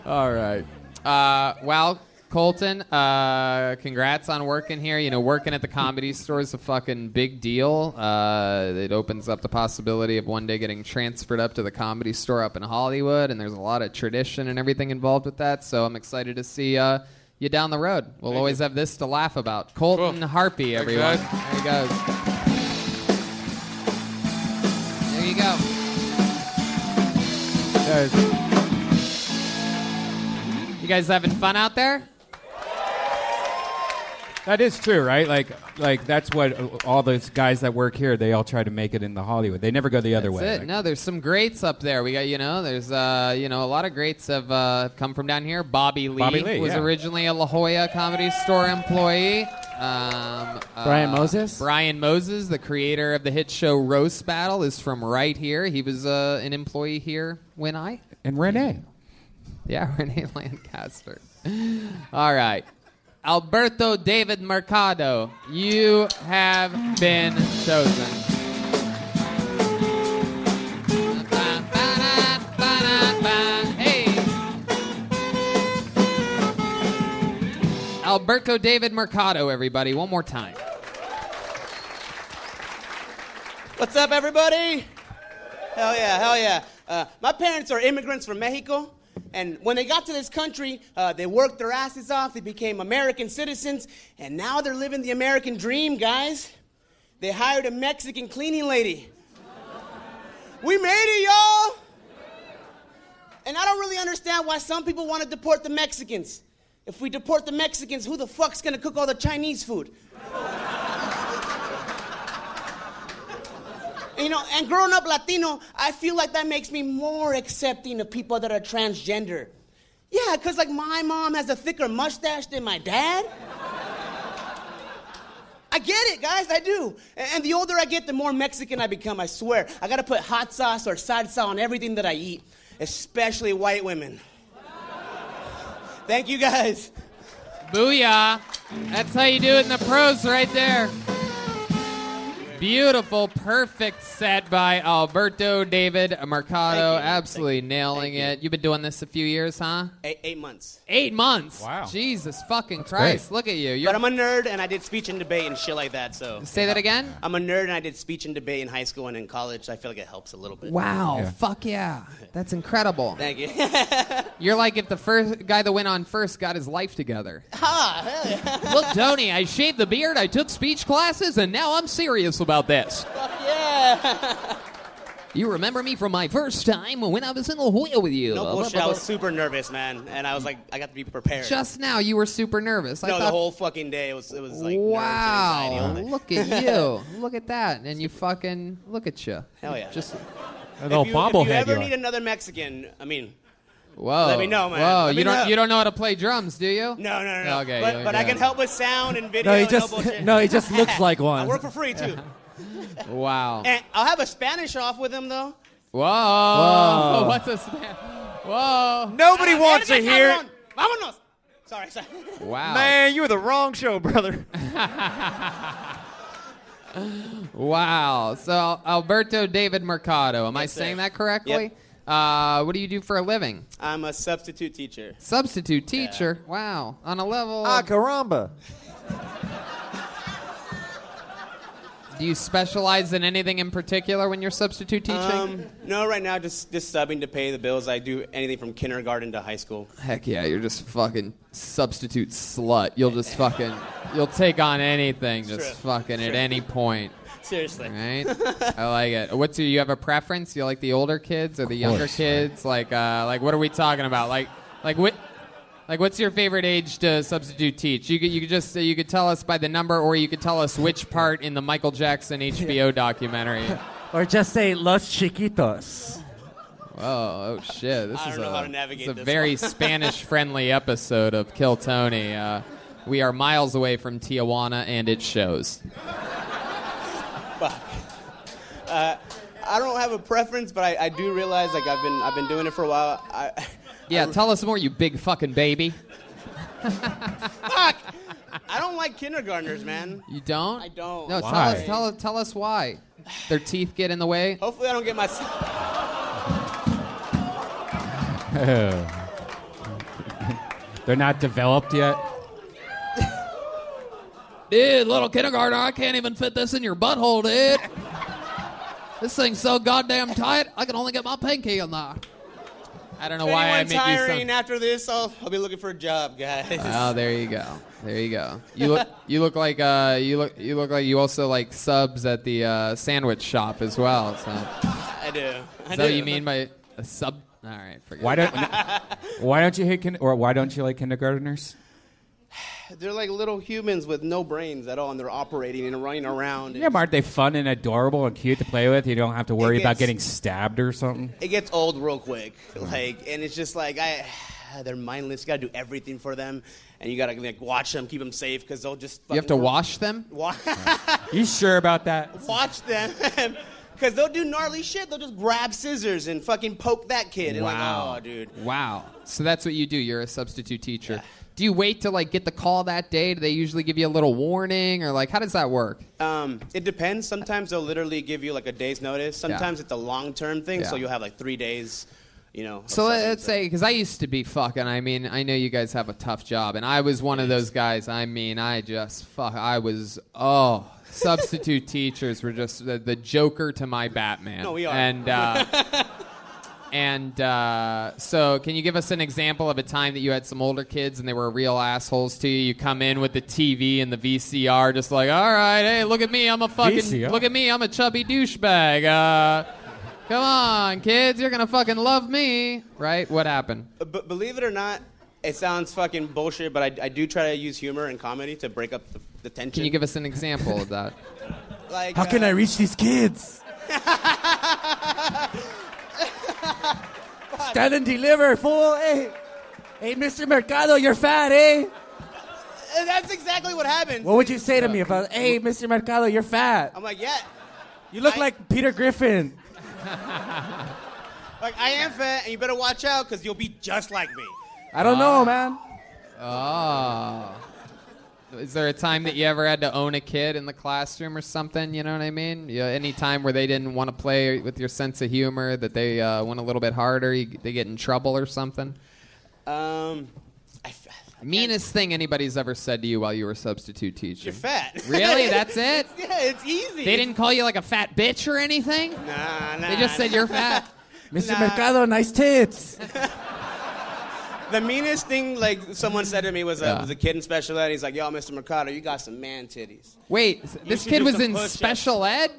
All right. Uh, well, Colton, uh, congrats on working here. You know, working at the comedy store is a fucking big deal. Uh, it opens up the possibility of one day getting transferred up to the comedy store up in Hollywood, and there's a lot of tradition and everything involved with that. So I'm excited to see uh, you down the road. We'll always have this to laugh about. Colton Harpy, everyone. guys. There he goes. There you go. You guys having fun out there? That is true, right? Like, like that's what all those guys that work here. They all try to make it in the Hollywood. They never go the other That's way. it. Like, no, there's some greats up there. We got, you know, there's, uh, you know, a lot of greats have uh, come from down here. Bobby Lee, Bobby Lee, was yeah. originally a La Jolla Comedy Store employee. Um, Brian uh, Moses? Brian Moses, the creator of the hit show Roast Battle, is from right here. He was uh, an employee here when I. and Renee. Yeah, Renee Lancaster. All right. Alberto David Mercado, you have been chosen. Alberto David Mercado, everybody. One more time. What's up, everybody? Hell yeah, hell yeah. Uh, my parents are immigrants from Mexico, and when they got to this country, uh, they worked their asses off. They became American citizens, and now they're living the American dream, guys. They hired a Mexican cleaning lady. We made it, y'all! And I don't really understand why some people want to deport the Mexicans. If we deport the Mexicans, who the fuck's gonna cook all the Chinese food? You know, and growing up Latino, I feel like that makes me more accepting of people that are transgender. Yeah, because like my mom has a thicker mustache than my dad. I get it, guys, I do. And the older I get, the more Mexican I become, I swear. I gotta put hot sauce or salsa on everything that I eat, especially white women. Thank you, guys. Booyah. That's how you do it in the pros right there. Beautiful, perfect set by Alberto David Mercado. Thank you. Absolutely nailing it. You've been doing this a few years, huh? Eight, eight months. Eight months. Wow. Jesus fucking Christ. Look at you. You're, But I'm a nerd and I did speech and debate and shit like that, so. Say that again? I'm a nerd and I did speech and debate in high school and in college, so I feel like it helps a little bit. wow. Yeah. Fuck yeah. That's incredible. Thank you. You're like if the first guy that went on first got his life together. ha, hell yeah. Look, Tony, I shaved the beard, I took speech classes, and now I'm serious about this. Fuck yeah. You remember me from my first time when I was in La Jolla with you. No bullshit. I was super nervous, man, and I was like, I got to be prepared. Just now, you were super nervous. I no, thought, the whole fucking day it was it was like nerves and wow, anxiety all day. look at you, look at that, and you fucking look at you. Hell yeah. Just A If little you, if you bobblehead ever you need another Mexican, I mean, whoa. Let me know, man. Whoa, Let you don't know. you don't know how to play drums, do you? no, no, no, no. Okay, but but I can help with sound and video. No, he just- bullshit. no, he just looks like one. I work for free too. Wow. and I'll have a Spanish off with him though. Whoa. Whoa. What's a span? Whoa. Nobody Ah, wants to eres hear it. Vámonos. Sorry, sorry. Wow. Man, you were the wrong show, brother. Wow. So Alberto David Mercado. Am I Yes, sir. saying that correctly? Yep. Uh, what do you do for a living? I'm a substitute teacher. Substitute teacher. Wow. On a level. ah, caramba. do you specialize in anything in particular when you're substitute teaching? Um, no, right now just just subbing to pay the bills. I do anything from kindergarten to high school. Heck yeah, you're just fucking substitute slut. You'll just fucking, you'll take on anything, just True. fucking at True. any point. Seriously. Right? I like it. What's your, you have a preference? You like the older kids or the younger course. kids? Like, uh, like what are we talking about? Like, like what? Like, what's your favorite age to substitute teach? You could, you could just, you could tell us by the number, or you could tell us which part in the Michael Jackson HBO documentary. Or just say Los Chiquitos. Oh, oh shit! This I is don't know a, how to navigate it's a this very. Spanish-friendly episode of Kill Tony. Uh, we are miles away from Tijuana, and it shows. Fuck. Uh, I don't have a preference, but I, I do realize like I've been I've been doing it for a while. I, Yeah, tell us more, you big fucking baby. fuck. I don't like kindergartners, man. You don't? I don't. No, tell us, tell, tell us why. Their teeth get in the way. Hopefully, I don't get my. They're not developed yet. Dude, little kindergartner, I can't even fit this in your butthole, dude. this thing's so goddamn tight, I can only get my pinky in there. I don't know If why I anyone's make you so. after this, I'll, I'll be looking for a job, guys. Oh, there you go. There you go. You look. You look like. Uh, you look. You look like you also like subs at the uh, sandwich shop as well. So, I do. I that do. what you mean by a sub? All right. Forget. Why don't Why don't you hate kin- or why don't you like kindergartners? They're like little humans with no brains at all, and they're operating and running around. Yeah, but aren't they fun and adorable and cute to play with? You don't have to worry about getting stabbed or something. It gets old real quick, like, and it's just like I. They're mindless. You gotta do everything for them, and you gotta like watch them, keep them safe, because they'll just. You have to fucking- wash them. Wa- You sure about that? watch them, because they'll do gnarly shit. They'll just grab scissors and fucking poke that kid, and Wow. like, oh, dude. Wow. So that's what you do. You're a substitute teacher. Do you wait to like get the call that day? Do they usually give you a little warning, or like how does that work? Um, it depends. Sometimes they'll literally give you like a day's notice. Sometimes it's a long term thing, so you'll have like three days. You know. So let's say, because I used to be fucking. I mean, I know you guys have a tough job, and I was one of those guys. I mean, I just fuck. I was oh, substitute teachers were just the, the Joker to my Batman. No, we are. And uh, and uh, so, can you give us an example of a time that you had some older kids and they were real assholes to you? You come in with the TV and the VCR, just like, all right, hey, look at me, I'm a fucking VCR? look at me, I'm a chubby douchebag. Uh, Come on, kids, you're gonna fucking love me, right? What happened? Uh, But believe it or not, it sounds fucking bullshit. But I, I do try to use humor and comedy to break up the, the tension. Can you give us an example of that? Like, How can uh, I reach these kids? Stand and deliver, fool. Eh? Hey, hey, Mr. Mercado, you're fat, eh? That's exactly what happened. What would you say to me if I was, hey, Mr. Mercado, you're fat? I'm like, yeah. You look I- like Peter Griffin. Like I am fat, and you better watch out because you'll be just like me. I don't know, ah. man. Oh. Is there a time that you ever had to own a kid in the classroom or something? You know what I mean? You any time where they didn't want to play with your sense of humor, that they uh, went a little bit harder, you, they get in trouble or something? Um, Meanest thing anybody's ever said to you while you were substitute teaching? you're fat. Really? That's it? yeah, it's easy. They didn't call you like a fat bitch or anything? Nah, nah. They just said you're fat. Mr. Nah. Mercado, nice tits. The meanest thing like someone said to me was a, Yeah. was a kid in special ed. He's like, "Yo, Mr. Mercado, you got some man titties." Wait, this should kid do was some in push-ups. special ed?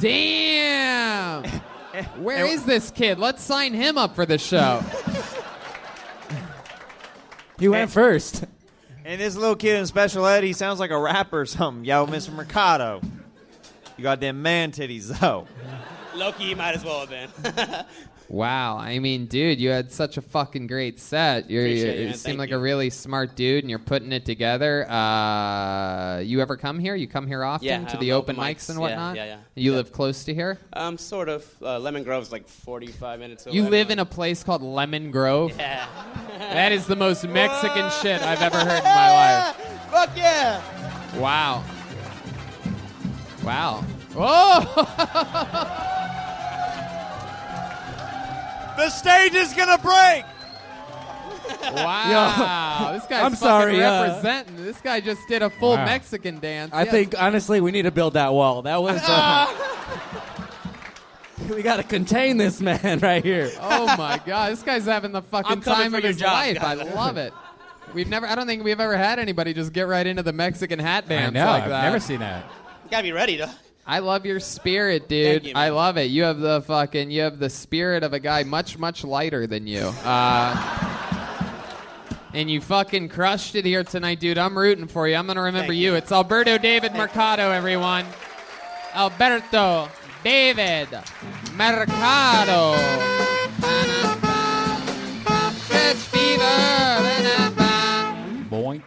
Damn. Where is this kid? Let's sign him up for the show. He went first. And this little kid in special ed, he sounds like a rapper or something. Yo, Mr. Mercado. You got them man titties, though. Loki, you might as well have been. Wow, I mean, dude, you had such a fucking great set. You're, Appreciate you it, man. seem Thank like you. a really smart dude, and you're putting it together. Uh, you ever come here? You come here often Yeah, to the open open mics mics. and Yeah, whatnot. yeah, yeah. You live close to here. um, sort of. Uh, Lemon Grove's like 45 minutes away. You live in a place called Lemon Grove. Yeah. That is the most Mexican shit I've ever heard in my life. Fuck yeah! Wow. Wow. Oh! The stage is gonna break. Wow, this guy's I'm fucking sorry, uh, representing. this guy just did a full Wow. Mexican dance. I Yeah. think honestly we need to build that wall. That was. Uh, we got to contain this man right here. Oh my god, this guy's having the fucking I'm coming time for of your his job, life. I guys. love it. We've never. I don't think we've ever had anybody just get right into the Mexican hat dance know, like I've that. never seen that. You gotta be ready to. I love your spirit, dude. Thank you, man. I love it. You have the fucking. You have the spirit of a guy much much lighter than you. Uh, and you fucking crushed it here tonight, dude. I'm rooting for you. I'm gonna remember you. you. It's Alberto David Mercado, everyone. Alberto David Mercado. Bitch fever. Boink.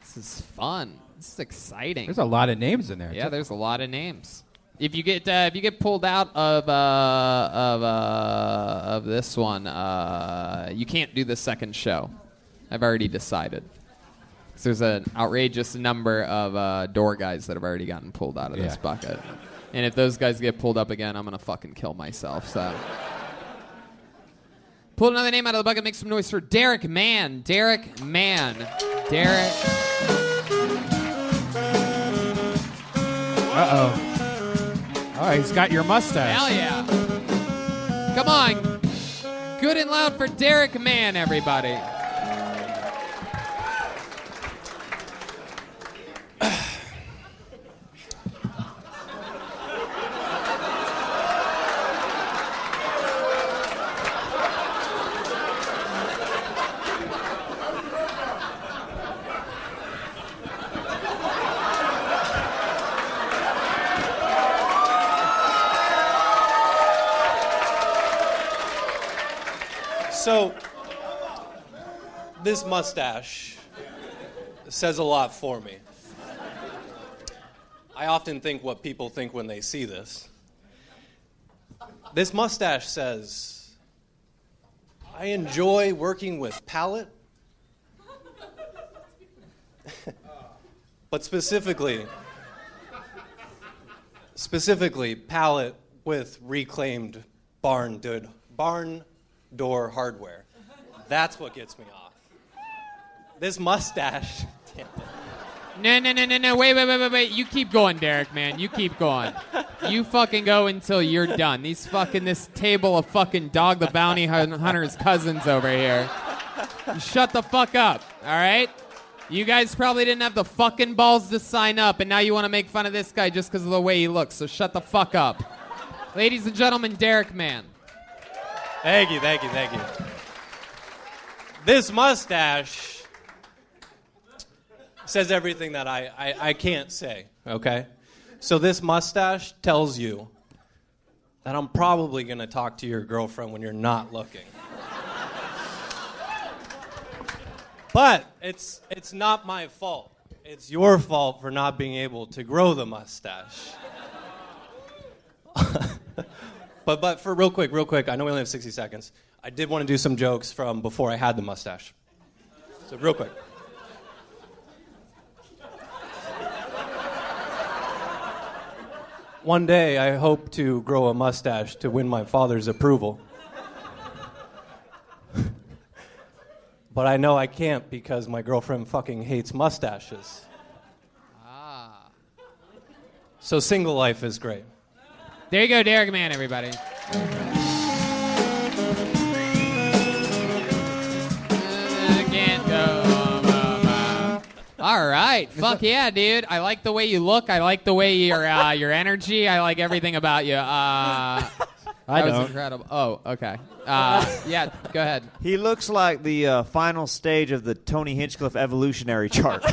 This is fun. This is exciting. There's a lot of names in there. Yeah, too. there's a lot of names. If you get uh, if you get pulled out of uh, of uh, of this one, uh, you can't do the second show. I've already decided. there's an outrageous number of uh, door guys that have already gotten pulled out of this bucket, and if those guys get pulled up again, I'm gonna fucking kill myself. So. Pull another name out of the bucket. Make some noise for Derek Mann. Derek Mann. Derek. Uh oh. Oh, he's got your mustache. Hell yeah. Come on. Good and loud for Derek Mann, everybody. So, this mustache says a lot for me. I often think what people think when they see this. This mustache says, I enjoy working with palette, but specifically, specifically palette with reclaimed barn good barn door hardware. That's what gets me off. This mustache. No, no, no, no, no. Wait, wait, wait, wait, wait. You keep going, Derek, man. You keep going. You fucking go until you're done. These fucking, this table of fucking dog the bounty hunter's cousins over here. You shut the fuck up, all right? You guys probably didn't have the fucking balls to sign up, and now you want to make fun of this guy just because of the way he looks, so shut the fuck up. Ladies and gentlemen, Derek Mann. Thank you, thank you, thank you. This mustache says everything that I, I, I can't say, okay? So, this mustache tells you that I'm probably gonna talk to your girlfriend when you're not looking. But it's, it's not my fault. It's your fault for not being able to grow the mustache. But but for real quick, real quick, I know we only have 60 seconds. I did want to do some jokes from before I had the mustache. So real quick. One day I hope to grow a mustache to win my father's approval. but I know I can't because my girlfriend fucking hates mustaches. Ah. So single life is great. There you go, Derek Mann, everybody. All right. right. Fuck yeah, dude. I like the way you look. I like the way your uh, your energy. I like everything about you. Uh, I that was don't. incredible. Oh, okay. Uh, yeah, go ahead. He looks like the uh, final stage of the Tony Hinchcliffe evolutionary chart.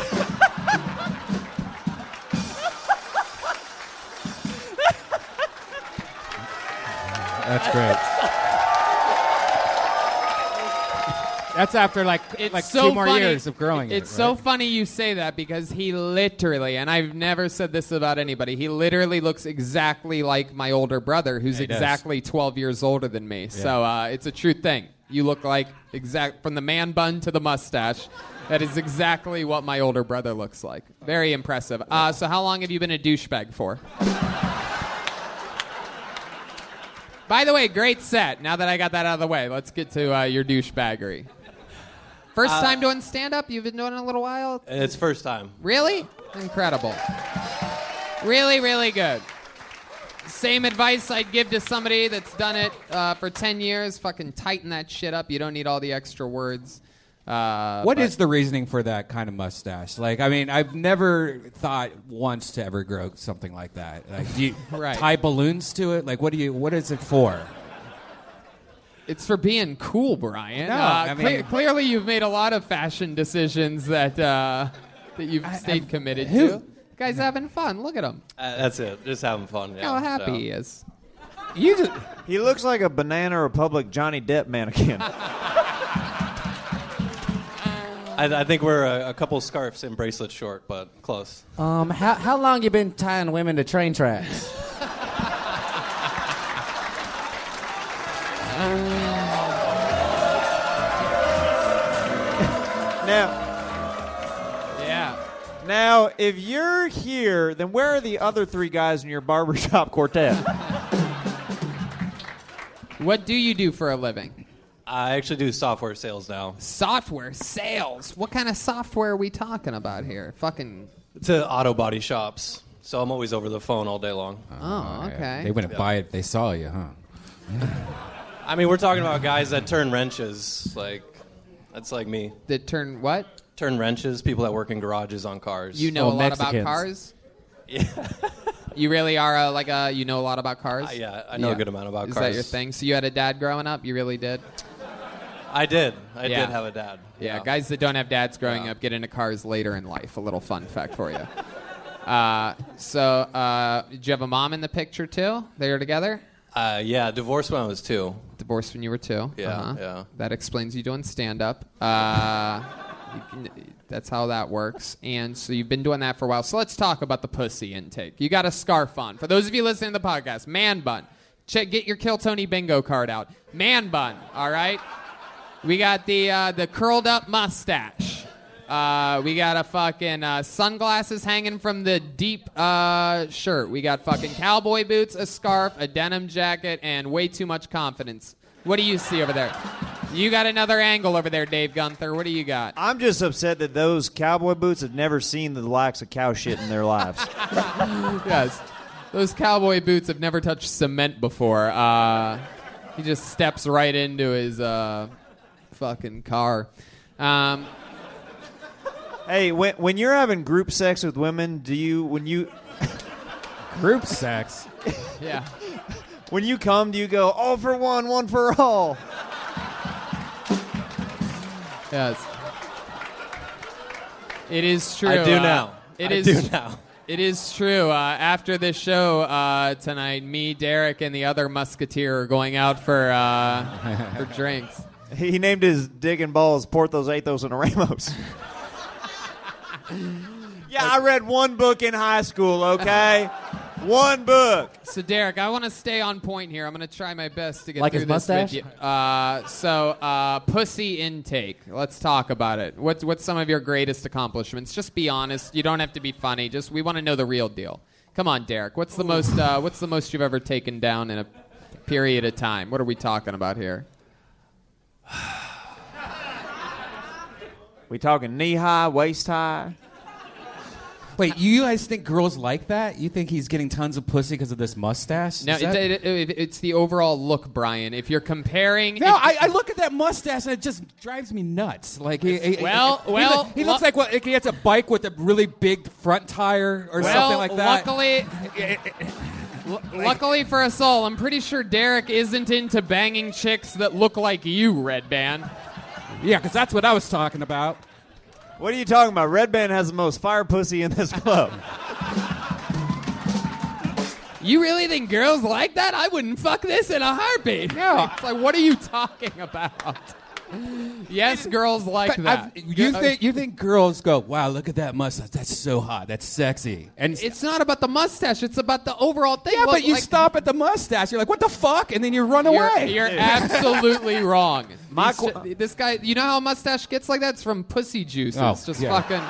That's great. That's after like It's like so two more funny. years of growing It's it. so right? funny you say that because he literally, and I've never said this about anybody, he literally looks exactly like my older brother, who's Yeah, he does. exactly 12 years older than me. So uh, it's a true thing. You look like exact from the man bun to the mustache. That is exactly what my older brother looks like. Very impressive. Uh, so how long have you been a douchebag for? By the way, great set. Now that I got that out of the way, let's get to uh, your douchebaggery. First Uh, time doing stand up? You've been doing it a little while? It's first time. Really? Incredible. Really, really good. Same advice I'd give to somebody that's done it uh, for 10 years. Fucking tighten that shit up. You don't need all the extra words. Uh, What but- is the reasoning for that kind of mustache? Like, I mean, I've never thought once to ever grow something like that. Like, do you Right. tie balloons to it? Like, what do you? What is it for? It's for being cool, Brian. No, uh, I cle- mean- clearly, you've made a lot of fashion decisions that uh, that you've stayed committed who- to. Guy's having fun. Look at him. Uh, that's it. Just having fun. Yeah, How happy so. he is. You just, he looks like a Banana Republic Johnny Depp mannequin. I, I think we're a, a couple scarves and bracelets short, but close. Um, how how long you been tying women to train tracks? Ah. now, yeah. Now, if you're here, then where are the other three guys in your barbershop quartet? What do you do for a living? I actually do software sales now. Software sales. What kind of software are we talking about here? Fucking. To auto body shops. So I'm always over the phone all day long. Oh, okay. They wouldn't buy it if they saw you, huh? I mean, we're talking about guys that turn wrenches. Like, that's like me. That turn what? Turn wrenches. People that work in garages on cars. You know a lot about cars. Yeah. You really are a, like a. You know a lot about cars. Uh, yeah, I know a good amount about cars. Is that your thing? So you had a dad growing up? You really did. I did. I Yeah. did have a dad. Yeah, guys that don't have dads growing up get into cars later in life. A little fun fact for you. Uh, so, uh, did you have a mom in the picture too? They were together. Uh, yeah, divorced when I was two. Divorced when you were two. Yeah, Uh-huh. yeah. That explains you doing stand up. Uh, that's how that works. And so you've been doing that for a while. So let's talk about the pussy intake. You got a scarf on. For those of you listening to the podcast, man bun. Check, get your Kill Tony bingo card out. Man bun. All right. We got the uh, the curled up mustache. Uh, we got a fucking uh, sunglasses hanging from the deep uh, shirt. We got fucking cowboy boots, a scarf, a denim jacket, and way too much confidence. What do you see over there? You got another angle over there, Dave Gunther. What do you got? I'm just upset that those cowboy boots have never seen the likes of cow shit in their lives. yes. Those cowboy boots have never touched cement before. Uh, he just steps right into his uh, fucking car. Um, hey, when when you're having group sex with women, do you when you group sex? yeah. When you come, do you go all for one, one for all? Yes. It is true. I do uh, now. It I is do now. It is true. Uh, after this show uh, tonight, me, Derek, and the other musketeer are going out for uh, for drinks. He named his dick and balls Porthos, Athos, and Ramos. Yeah, I read one book in high school, okay? one book. So, Derek, I want to stay on point here. I'm going to try my best to get Like through his this mustache? with you. Uh, so, uh, pussy intake. Let's talk about it. What's what's some of your greatest accomplishments? Just be honest. You don't have to be funny. Just we want to know the real deal. Come on, Derek. What's the most uh, What's the most you've ever taken down in a period of time? What are we talking about here? We talking knee high, waist high? Wait, you guys think girls like that? You think he's getting tons of pussy because of this mustache? No, Is that- it, it, it- it's the overall look, Brian. If you're comparing, No, I, I look at that mustache and it just drives me nuts. Like, he, he- Well, he, well, he, looks lu- like what? Like he has a bike with a really big front tire or well, something like that. luckily, lu- luckily for us all, I'm pretty sure Derek isn't into banging chicks that look like you, Redban. Yeah, because that's what I was talking about. What are you talking about? Redban has the most fire pussy in this club. You really think girls like that? I wouldn't fuck this in a heartbeat. No. It's like, what are you talking about? Yes, girls like But that. I've- you think you think girls go, wow, look at that mustache. That's so hot. That's sexy. And It's not about the mustache. It's about the overall thing. yeah, Look, but you like- stop at the mustache. You're like, what the fuck? And then you run You're, away. you're absolutely wrong. My sh- this guy, you know how a mustache gets like that? It's from pussy juice. Oh, it's just yeah. fucking.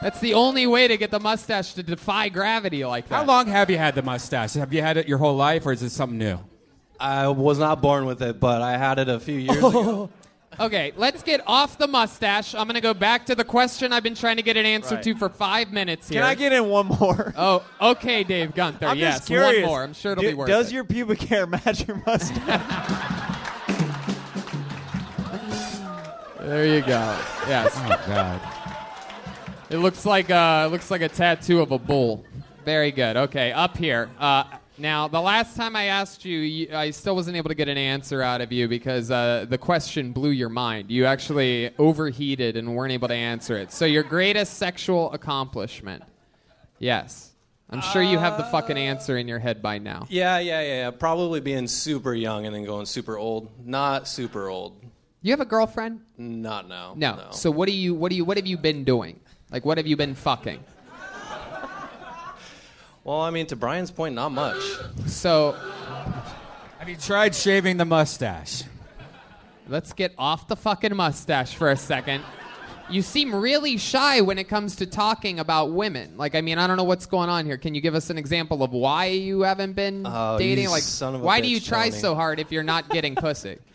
That's the only way to get the mustache to defy gravity like that. How long have you had the mustache? Have you had it your whole life, or is it something new? I was not born with it, but I had it a few years ago. Okay, let's get off the mustache. I'm going to go back to the question I've been trying to get an answer Right. to for five minutes here. Can I get in one more? Oh, okay, Dave Gunther. I'm yes, just curious. one more. I'm sure it'll Do- be worth it. Does it. your pubic hair match your mustache? There you go. Yes. Oh God. It looks like uh, it looks like a tattoo of a bull. Very good. Okay, up here. Uh, now, the last time I asked you, I still wasn't able to get an answer out of you because uh, the question blew your mind. You actually overheated and weren't able to answer it. So, your greatest sexual accomplishment? Yes. I'm sure you have the fucking answer in your head by now. Yeah, yeah, yeah, yeah. Probably being super young and then going super old. Not super old. You have a girlfriend? Not now. No. So what do you what do you what have you been doing? Like what have you been fucking? Well, I mean, to Brian's point, not much. So Have you tried shaving the mustache? Let's get off the fucking mustache for a second. You seem really shy when it comes to talking about women. Like, I mean, I don't know what's going on here. Can you give us an example of why you haven't been Oh, dating? Like, son of a why do bitch, you try Tony. so hard if you're not getting pussy?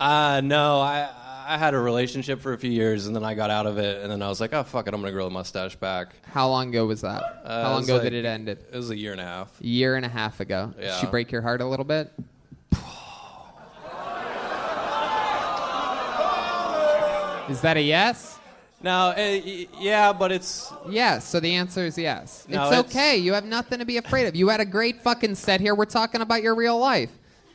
Uh, no, I I had a relationship for a few years and then I got out of it and then I was like, oh fuck it, I'm gonna grow the mustache back. How long ago was that? Uh, How long ago like- did it end? It was a year and a half. a year and a half ago. Did she break your heart a little bit? Is that a yes? No, uh, yeah, but it's Yes, so the answer is yes. No, it's it's- okay. You have nothing to be afraid of. You had a great fucking set here. We're talking about your real life.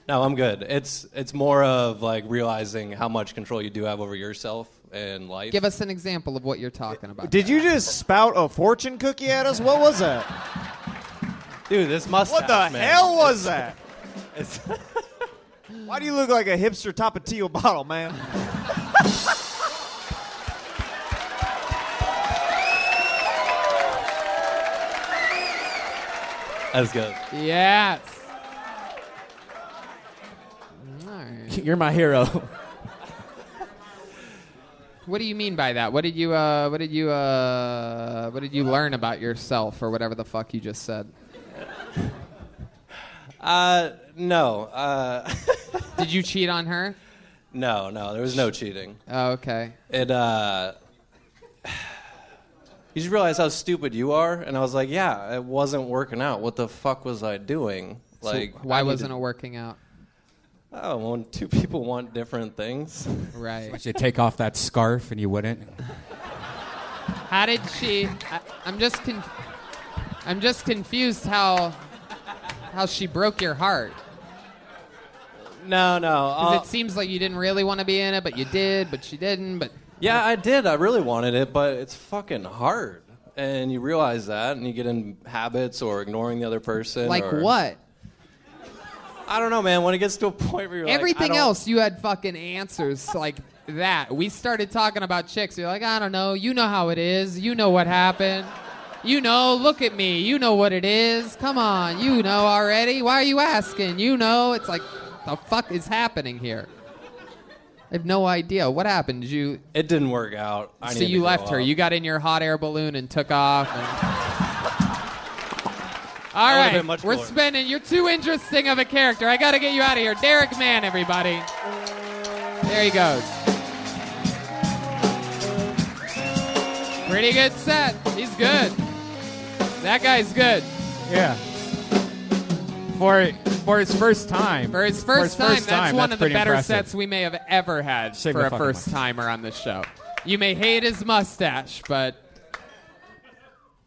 No, I'm good. It's it's more of like realizing how much control you do have over yourself and life. Give us an example of what you're talking about. Did you just spout a fortune cookie at us? What was that? Dude, this mustache. What the man. hell was that? It's- Why do you look like a hipster Tapatio bottle, man? That's good. Yes. You're my hero. What do you mean by that? What did you uh, what did you uh, what did you learn about yourself or whatever the fuck you just said? Uh, no. Uh, Did you cheat on her? no, no. There was no cheating. Oh, okay. It uh. You just realize how stupid you are, and I was like, "Yeah, it wasn't working out. What the fuck was I doing? So Like, why I wasn't needed- it working out? Oh, when two people want different things. Right. Would you take off that scarf and you wouldn't? How did she? I, I'm just con- I'm just confused how how she broke your heart. No, no. Because uh, it seems like you didn't really want to be in it, but you did, but she didn't. But Yeah, I did. I really wanted it, but it's fucking hard. And you realize that, and you get in habits or ignoring the other person. like or- what? I don't know, man. When it gets to a point where you're Everything don't- else, you had fucking answers like that. We started talking about chicks. You're like, I don't know. You know how it is. You know what happened. You know, look at me. You know what it is. Come on. You know already. Why are you asking? You know. It's like, the fuck is happening here? I have no idea. What happened? Did you. It didn't work out. I so you left her. up. You got in your hot air balloon and took off. And... All right, we're spending. You're too interesting of a character. I got to get you out of here, Derek Mann, everybody. There he goes. Pretty good set. He's good. That guy's good. Yeah. For for his first time. For his first time, that's one of the better impressive. sets we may have ever had for a first timer on this show. You may hate his mustache, but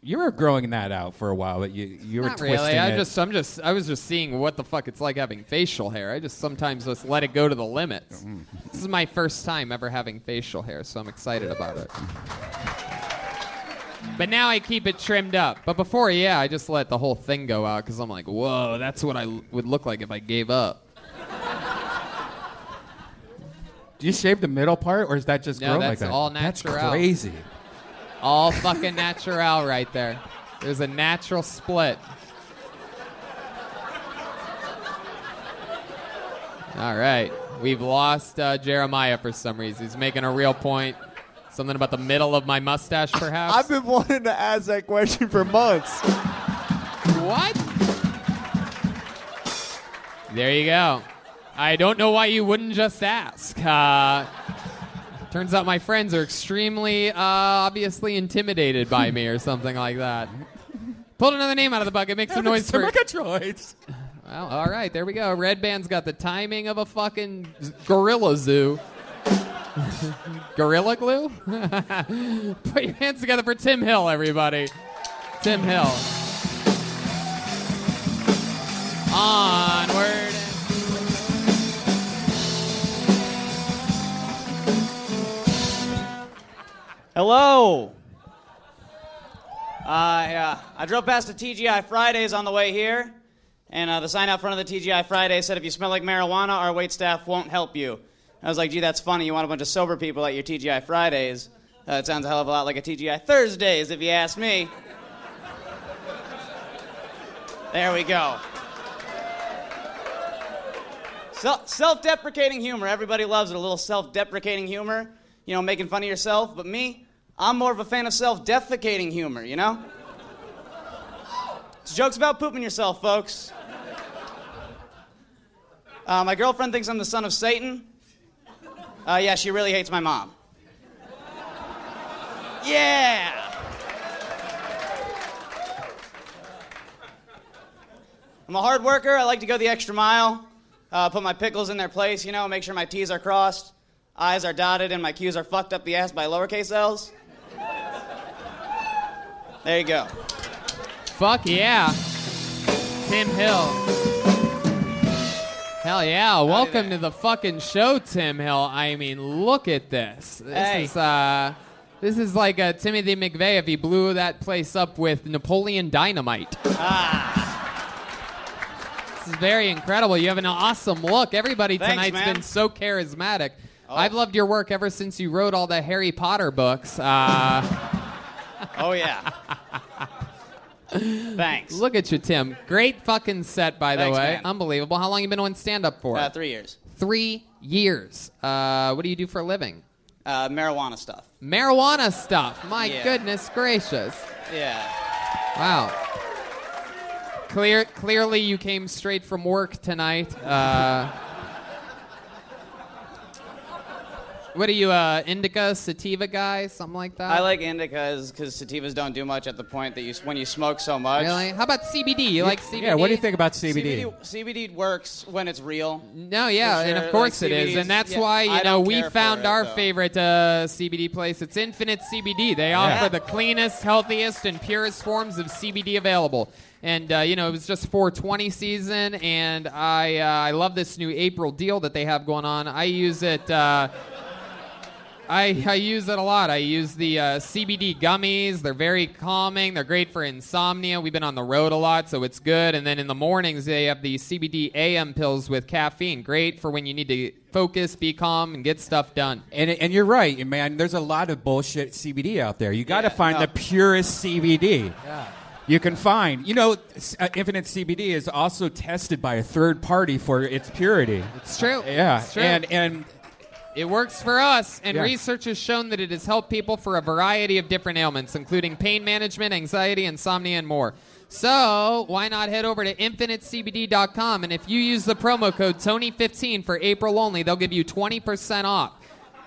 You were growing that out for a while, but you you were not twisting really. I it. just, I'm just, I was just seeing what the fuck it's like having facial hair. I just sometimes just let it go to the limits. Mm. This is my first time ever having facial hair, so I'm excited about it. But now I keep it trimmed up. But before, yeah, I just let the whole thing go out because I'm like, whoa, that's what I l- would look like if I gave up. Do you shave the middle part, or is that just No, grow that's like that? all That's natural. That's crazy. All fucking natural right there. There's a natural split. All right. We've lost uh, Jeremiah for some reason. He's making a real point. Something about the middle of my mustache, perhaps? I've been wanting to ask that question for months. What? There you go. I don't know why you wouldn't just ask. Uh, turns out my friends are extremely uh, obviously intimidated by me or something like that. Pulled another name out of the bucket. Make some noise for. Well, all right, there we go. Redban's got the timing of a fucking gorilla zoo. gorilla glue? Put your hands together for Tim Hill, everybody. Tim Hill. Onward. Hello. Uh, I drove past a TGI Fridays on the way here, and uh, the sign out front of the TGI Fridays said, "If you smell like marijuana, our wait staff won't help you." I was like, "Gee, that's funny. You want a bunch of sober people at your TGI Fridays? Uh, it sounds a hell of a lot like a TGI Thursdays, if you ask me." There we go. Self-deprecating humor. Everybody loves it. A little self-deprecating humor. You know, making fun of yourself. But me, I'm more of a fan of self-defecating humor. You know. It's jokes about pooping yourself, folks. Uh, my girlfriend thinks I'm the son of Satan. Uh, yeah, she really hates my mom. Yeah. I'm a hard worker. I like to go the extra mile. Uh, put my pickles in their place, you know, make sure my T's are crossed, I's are dotted, and my Q's are fucked up the ass by lowercase L's. There you go. Fuck yeah. Tim Hill. Hell yeah. Welcome to the fucking show, Tim Hill. I mean, look at this. This Hey. is uh this is like uh, Timothy McVeigh if he blew that place up with Napoleon Dynamite. Ah. This is very incredible. You have an awesome look. Everybody Thanks, tonight's man. been so charismatic. I've loved your work ever since you wrote all the Harry Potter books. Uh, Oh, yeah. Thanks. Look at you, Tim. Great fucking set, by the Thanks, way. man. Unbelievable. How long you been doing stand up for? Uh, three years. Three years. Uh, what do you do for a living? Uh, marijuana stuff. Marijuana stuff. My Yeah. goodness gracious. Yeah. Wow. Clear, clearly, you came straight from work tonight. Uh, what are you, uh, indica, sativa guy, something like that? I like indicas because sativas don't do much at the point that you when you smoke so much. Really? How about CBD? You like CBD? Yeah, what do you think about CBD? CBD, CBD works when it's real. No, yeah, For and of course Like it is, and that's yeah, why you I know we found it, our though. favorite uh, CBD place. It's Infinite CBD. They offer the cleanest, healthiest, and purest forms of CBD available. And uh, you know, it was just 420 season, and I uh, I love this new April deal that they have going on. I use it. Uh, I, I use it a lot. I use the uh, CBD gummies. They're very calming. They're great for insomnia. We've been on the road a lot, so it's good. And then in the mornings, they have the CBD AM pills with caffeine. Great for when you need to focus, be calm, and get stuff done. And, and you're right, man. There's a lot of bullshit CBD out there. You got to Yeah, find no. the purest CBD. Yeah. You can find. You know, uh, Infinite CBD is also tested by a third party for its purity. It's true. Yeah, It's true. and and It works for us, and Yeah. research has shown that it has helped people for a variety of different ailments, including pain management, anxiety, insomnia, and more. So why not head over to infinitecbd.com and if you use the promo code Tony15 for April only, they'll give you 20% off.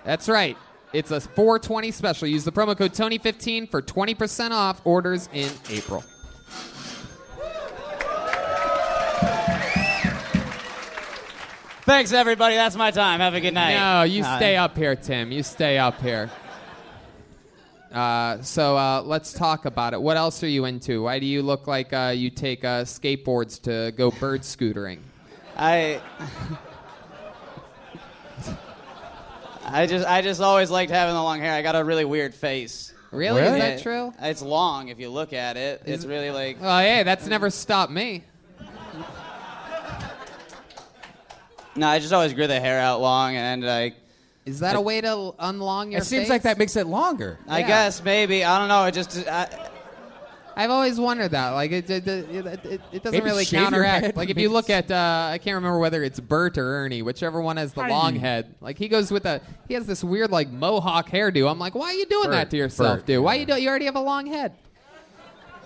That's right. It's a 420 special. Use the promo code Tony15 for 20% off orders in April. Thanks, everybody. That's my time. Have a good night. No, you stay up here, Tim. You stay up here. Uh, so uh, let's talk about it. What else are you into? Why do you look like uh, you take uh, skateboards to go bird scootering? I. I just, I just always liked having the long hair. I got a really weird face. Really? Is that true? It's long if you look at it. Is it's really like. Well, hey, that's never stopped me. No, I just always grew the hair out long, and like. Is that a way to l- unlong your It seems face? like that makes it longer. I Yeah. guess maybe I don't know. It just I, I've always wondered that. Like, it, it, it, it, it doesn't Maybe really shave your counteract. Like, if you look at, uh, I can't remember whether it's Bert or Ernie, whichever one has the How long head. Like, he goes with a, he has this weird, like, mohawk hairdo. I'm like, why are you doing that to yourself, Bert, dude? Why you do? You already have a long head.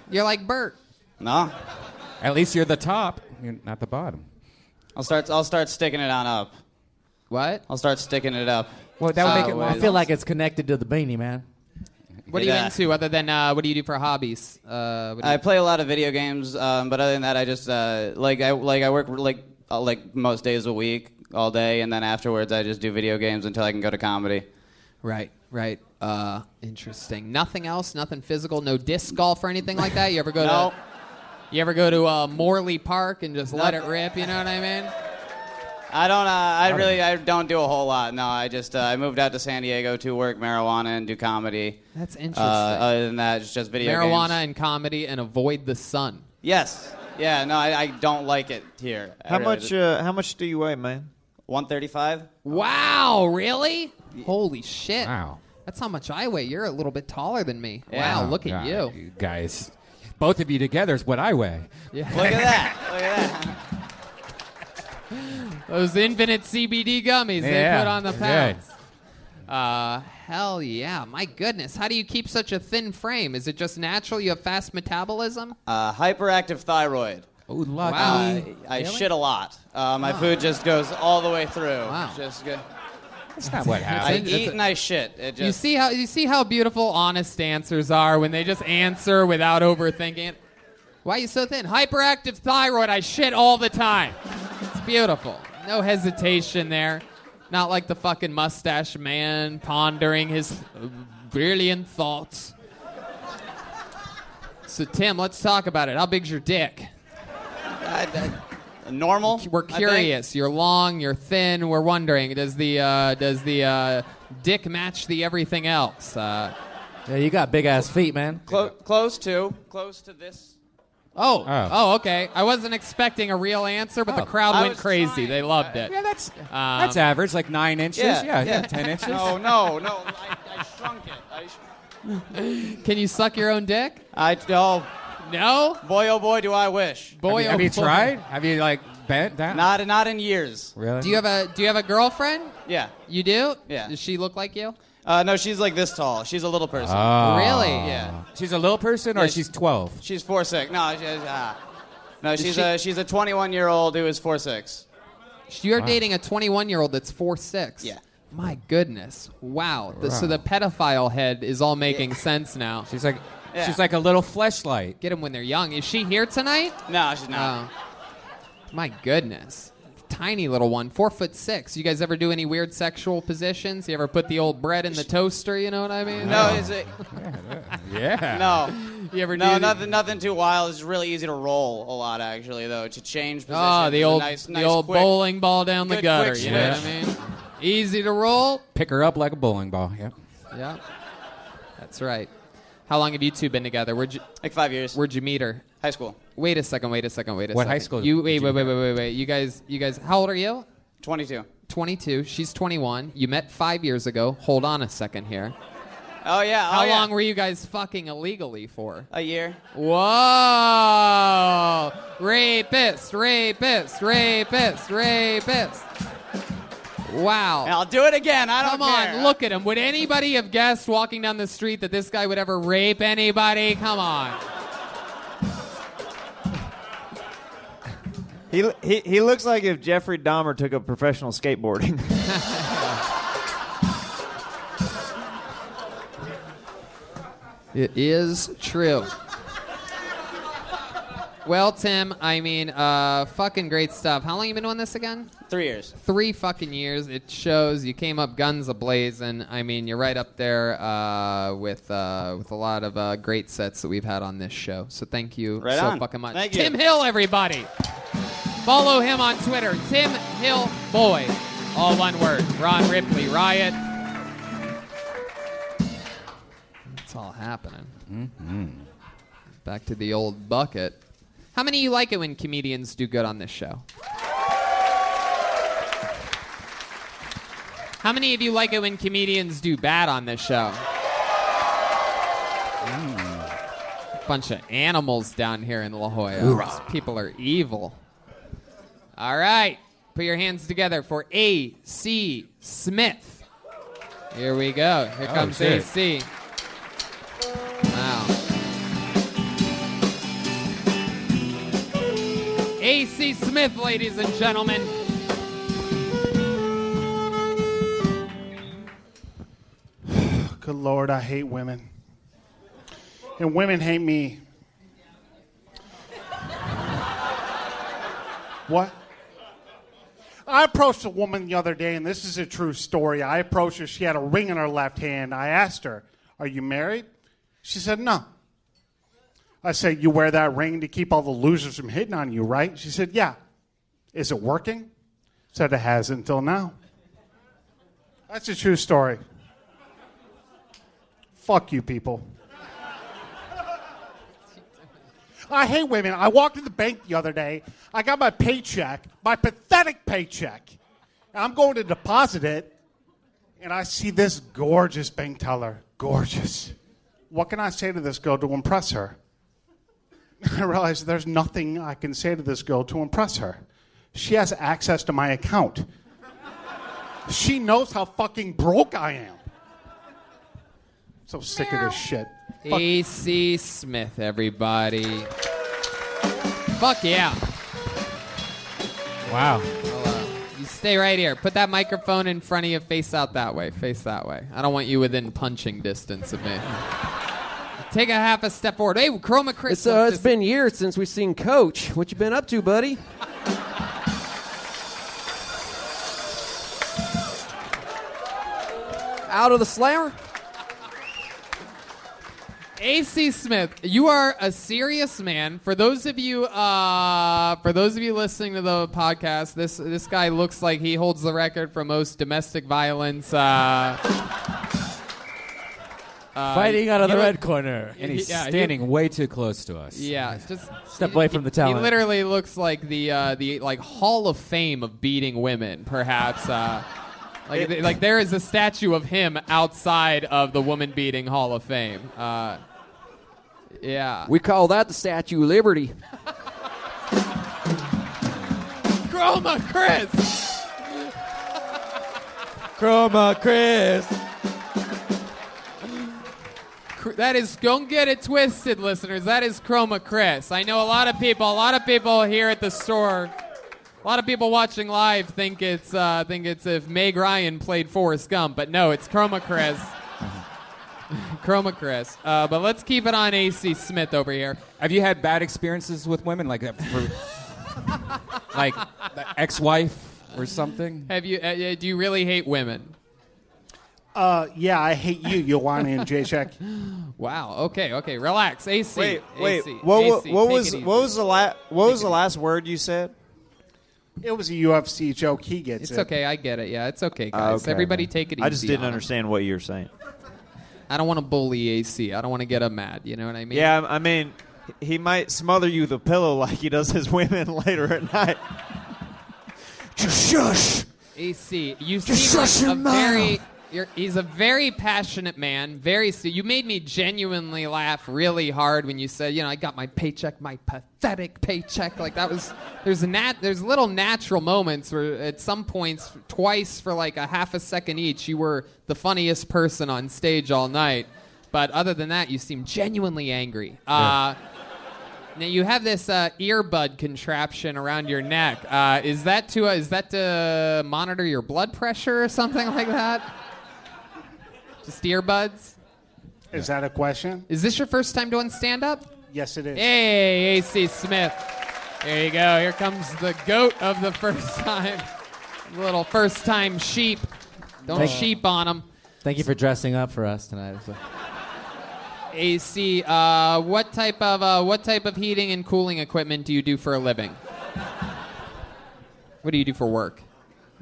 You're like Bert. no. At least you're the top, you're not the bottom. I'll start. I'll start sticking it on up. What? I'll start sticking it up. Well, that would make it. I feel like it's connected to the beanie, man. What are you Yeah. into other than, uh, what do you do for hobbies? Uh, what do I play a lot of video games, um, but other than that, I just uh, like I like I work like uh, like most days a week, all day, and then afterwards I just do video games until I can go to comedy. Right, right. Uh, interesting. Nothing else? Nothing physical? No disc golf or anything like that? You ever go No. to You ever go to uh, Morley Park and just let it rip, you know what I mean? I don't. Uh, I really. I don't do a whole lot. No, I just. Uh, I moved out to San Diego to work marijuana and do comedy. That's Uh, interesting. other than that, it's just video Marijuana games. and comedy and avoid the sun. Yes. Yeah. No, I, I don't like it here. I How really much? just- Uh, how much do you weigh, man? 135. Wow, really? Holy shit. Wow. That's how much I weigh. You're a little bit taller than me. Yeah. Wow, look at God, you. guys. Both of you together is what I weigh. Yeah. Look at that. Look at that. Those infinite CBD gummies they put on the good. pounds. Uh, hell yeah. My goodness. How do you keep such a thin frame? Is it just natural? You have fast metabolism? Uh, hyperactive thyroid. Oh, lucky. Wow. I, I Really? shit a lot. Uh, my food just goes all the way through. Wow. Just go. That's not what I happens. eat and I shit. It just. You see how you see how beautiful honest answers are when they just answer without overthinking it. Why are you so thin? Hyperactive thyroid. I shit all the time. It's beautiful. No hesitation there. Not like the fucking mustache man pondering his uh, brilliant thoughts. So Tim, let's talk about it. How big's your dick? I- I- normal. We're curious. You're long. You're thin. We're wondering. Does the uh, does the uh, dick match the everything else? Uh, Yeah, you got big ass feet, man. Clo- close to. Close to this. Oh, Oh. oh, okay. I wasn't expecting a real answer, but the Oh. crowd I went crazy. trying. They loved it. Yeah, that's Um, that's average, like nine inches. Yeah, Yeah, yeah. ten inches. No, no, no. I, I shrunk it. I, sh- Can you suck your own dick? I oh, No. boy, oh boy, do I wish. Boy, have you, have oh you boy. tried? Have you like bent down? Not, not in years. really. Do you have a Do you have a girlfriend? Yeah. You do? Yeah. Does she look like you? Uh, no, she's like this tall. She's a little person. Oh. Really? Yeah. She's a little person, or Yeah, she's twelve. She's four six. No, she's uh, no, she's she- a she's a 21 year old who is four six. You're Wow. dating a 21 year old that's four six. Yeah. My goodness. Wow. The- so the pedophile head is all making sense now. She's like, Yeah. she's like a little fleshlight. Get them when they're young. Is she here tonight? No, she's not. Oh. My goodness. Tiny little one, four foot six. You guys ever do any weird sexual positions? You ever put the old bread in the toaster? You know what I mean? no, is it? Yeah. No. You ever No, do? nothing, nothing too wild. It's really easy to roll a lot, actually, though. To change positions. Oh, the old, nice, the nice old quick- bowling ball down the gutter. You know what I mean? Easy to roll. Pick her up like a bowling ball. Yep. Yeah, that's right. How long have you two been together? Where'd you, Like five years. where'd you meet her? High school. Wait a second. Wait a second. Wait a What second. high school You did wait. you Wait. Wait. Wait. Wait. Wait. You guys. You guys. How old are you? 22. 22. She's 21. You met five years ago. Hold on a second here. Oh yeah. Oh, how oh, yeah. long were you guys fucking illegally for? A year. Whoa! Rapist, rapist, rapist, rapist. Wow. I'll do it again. I don't Come care. on, look at him. Would anybody have guessed walking down the street that this guy would ever rape anybody? Come on. He, he, he looks like if Jeffrey Dahmer took up professional skateboarding. it is true. Well, Tim, I mean, uh, fucking great stuff. How long you been doing this again? Three years. Three fucking years. It shows you came up guns ablazing. I mean, you're right up there uh, with uh, with a lot of uh, great sets that we've had on this show. So thank you Right so on. fucking much. Thank you. Tim Hill, everybody. Follow him on Twitter, Tim Hill Boy. All one word. Ron Ripley, Riot. It's all happening. Mm-hmm. Back to the old bucket. How many of you like it when comedians do good on this show? How many of you like it when comedians do bad on this show? Bunch of animals down here in La Jolla. Hoorah. These people are evil. All right. Put your hands together for A.C. Smith. Here we go. Here Oh, comes shit. A.C. Smith, ladies and gentlemen. Good Lord, I hate women. And women hate me. What? I approached a woman the other day, and this is a true story. I approached her. She had a ring in her left hand. I asked her, Are you married? She said, No. I said, You wear that ring to keep all the losers from hitting on you, right? She said, Yeah. Is it working? Said it hasn't until now. That's a true story. Fuck you people. I hate women. I walked in the bank the other day. I got my paycheck, my pathetic paycheck. I'm going to deposit it, and I see this gorgeous bank teller. Gorgeous. What can I say to this girl to impress her? I realize there's nothing I can say to this girl to impress her. She has access to my account. She knows how fucking broke I am. So sick of this shit. Fuck- A.C. Smith, everybody. Fuck yeah. Wow. You stay right here. Put that microphone in front of you. Face out that way. Face that way. I don't want you within punching distance of me. Take a half a step forward. Hey, Chroma Chris. It's, uh, it's been years since we've seen Coach. What you been up to, buddy? Out of the slammer? AC Smith, you are a serious man. For those of you, uh, for those of you listening to the podcast, this this guy looks like he holds the record for most domestic violence. Uh, uh, Fighting out of he the look- red corner. And he's yeah, he- standing way too close to us. Yeah, just Step away from the tower. He literally looks like the uh, the like Hall of Fame of beating women, perhaps. Uh, like It- like there is a statue of him outside of the woman beating Hall of Fame. Uh, yeah. We call that the Statue of Liberty. Chroma Chris. Chroma Chris. That is, don't get it twisted, listeners. That is Chroma Chris. I know a lot of people, a lot of people here at the store, a lot of people watching live think it's, uh, think it's if Meg Ryan played Forrest Gump, but no, it's Chroma Chris. Chroma Chris. Uh, but let's keep it on AC Smith over here. Have you had bad experiences with women, like uh, for, like the ex-wife or something? Have you? Uh, uh, do you really hate women? Uh, yeah, I hate you, Joanna Jędrzejczyk. Wow. Okay. Okay. Relax. AC. Wait, wait. AC, what, what, AC, what take was what was the last what was the last word you said? It was a UFC joke. He gets It's it. okay. I get it. Yeah, it's okay, Ah, guys. okay, Everybody okay. take it easy. I just didn't on him. understand what you were saying. I don't want to bully AC. I don't want to get him mad. You know what I mean? Yeah, I mean, he might smother you with a pillow like he does his women later at night. Just shush. AC, you Just seem shut like your a mouth. very. You're, he's a very passionate man. Very. You made me genuinely laugh really hard when you said, you know, I got my paycheck, my pathetic paycheck. Like that was. There's nat. There's little natural moments where at some points, twice for like a half a second each, you were the funniest person on stage all night. But other than that, you seem genuinely angry. Uh, Now you have this uh, earbud contraption around your neck. Uh, is that to uh, is that to monitor your blood pressure or something like that? Just earbuds. Is that a question? Is this your first time doing stand up? Yes, it is. Hey, AC Smith. There you go. Here comes the goat of the first time. Little first time sheep. Don't Thank- sheep on him. Thank you for dressing up for us tonight. So- AC, uh, what type of uh, what type of heating and cooling equipment do you do for a living? What do you do for work?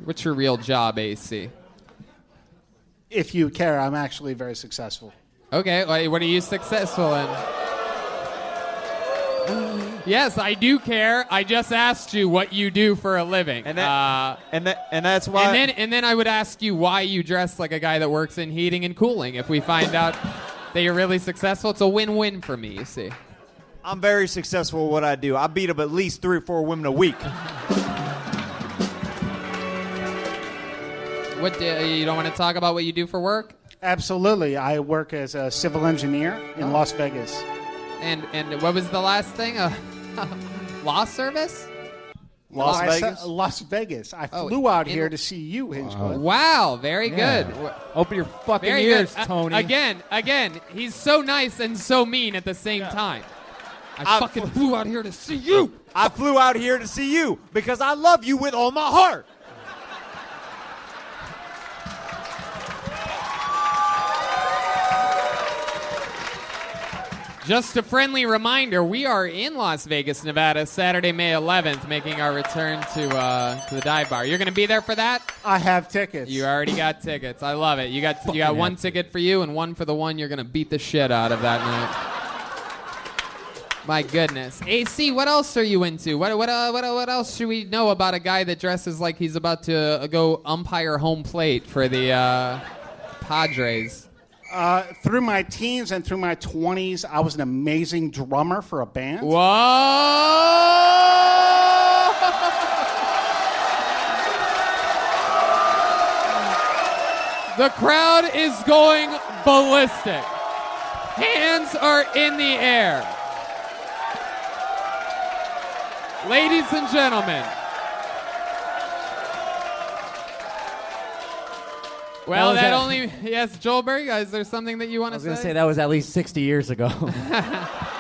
What's your real job, AC? If you care, I'm actually very successful. Okay, wha- what are you successful in? Yes, I do care. I just asked you what you do for a living. And uh, and that, and that's why. And then and then I would ask you why you dress like a guy that works in heating and cooling. If we find out that you're really successful, it's a win-win for me. You see. I'm very successful at what I do. I beat up at least three or four women a week. What do, you don't want to talk about what you do for work? Absolutely. I work as a civil engineer in Las Vegas. And and what was the last thing? Uh, law service? Las Vegas. Las Vegas. I Oh, flew out in- here to see you, Hinchcliffe. Wow, very Yeah. good. Open your fucking Very ears, good. Uh, Tony. again, again, he's so nice and so mean at the same time. I, fucking flew out here to see you. I flew out here to see you because I love you with all my heart. Just a friendly reminder: we are in Las Vegas, Nevada, Saturday, May 11th, making our return to uh, to the dive bar. You're going to be there for that? I have tickets. You already got tickets. I love it. You got you got one ticket for you and one for the one you're going to beat the shit out of that night. My goodness, AC, what else are you into? What what uh, what uh, what else should we know about a guy that dresses like he's about to uh, go umpire home plate for the uh, Padres? Uh, through my teens and through my 20s, I was an amazing drummer for a band. Whoa! The crowd is going ballistic. Hands are in the air. Ladies and gentlemen. Well, that a- only yes, Joel Joelberg. Is there something that you want to say? I was going to say that was at least 60 years ago.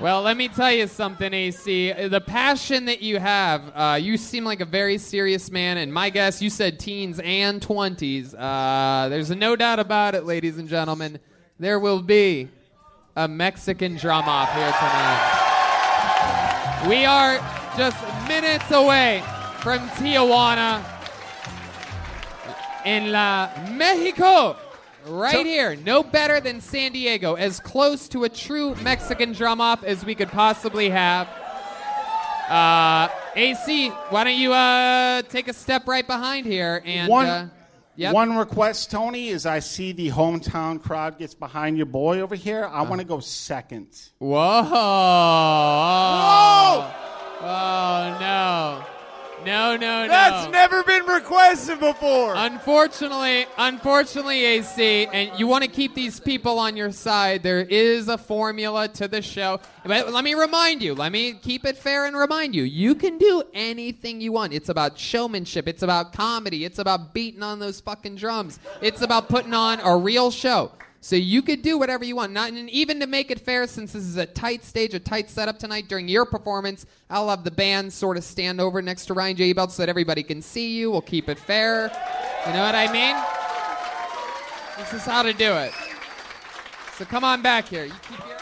Well, let me tell you something, AC. The passion that you have, uh, you seem like a very serious man, and my guess, you said teens and 20s. Uh, there's no doubt about it, ladies and gentlemen. There will be a Mexican drum off here tonight. We are just minutes away from Tijuana in La Mexico. Right So- here, no better than San Diego, as close to a true Mexican drum off as we could possibly have. Uh, AC, why don't you uh, take a step right behind here and one, uh, yep. one request, Tony, is I see the hometown crowd gets behind your boy over here. I want to go second. Whoa! Whoa! Oh no! No, no, no! That's never been requested before. Unfortunately, unfortunately, AC, and you want to keep these people on your side. There is a formula to the show. But let me remind you. Let me keep it fair and remind you. You can do anything you want. It's about showmanship. It's about comedy. It's about beating on those fucking drums. It's about putting on a real show. So you could do whatever you want. Not and even to make it fair, since this is a tight stage, a tight setup tonight during your performance, I'll have the band sort of stand over next to Ryan J. Ebelt so that everybody can see you. We'll keep it fair. You know what I mean? This is how to do it. So come on back here. You keep your...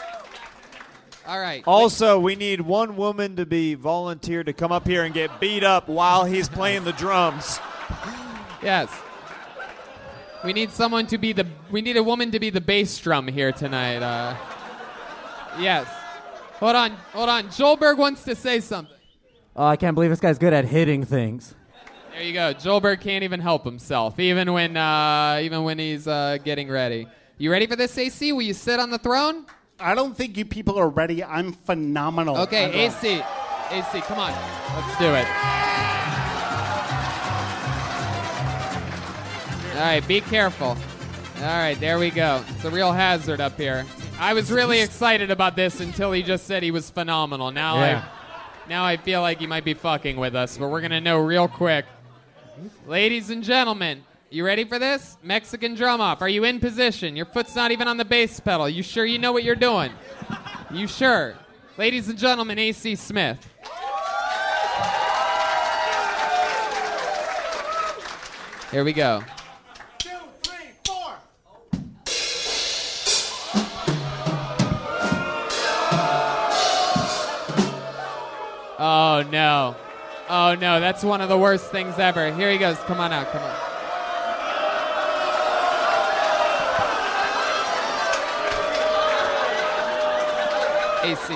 All right. Also, we need one woman to be volunteered to come up here and get beat up while he's playing the drums. Yes. We need someone to be the. We need a woman to be the bass drum here tonight. Uh, yes. Hold on. Hold on. Joelberg wants to say something. oh, I can't believe this guy's good at hitting things. There you go. Joelberg can't even help himself, even when uh, even when he's uh, getting ready. You ready for this, AC? Will you sit on the throne? I don't think you people are ready. I'm phenomenal. Okay. AC. AC, come on. Let's do it. All right, be careful. All right, there we go. It's a real hazard up here. I was really excited about this until he just said he was phenomenal. Now Yeah. I now I feel like he might be fucking with us, but we're gonna know real quick. Ladies and gentlemen, you ready for this? Mexican drum off. Are you in position? Your foot's not even on the bass pedal. You sure you know what you're doing? You sure? Ladies and gentlemen, AC Smith. Here we go. Oh no. Oh no, that's one of the worst things ever. Here he goes. Come on out, come on. AC.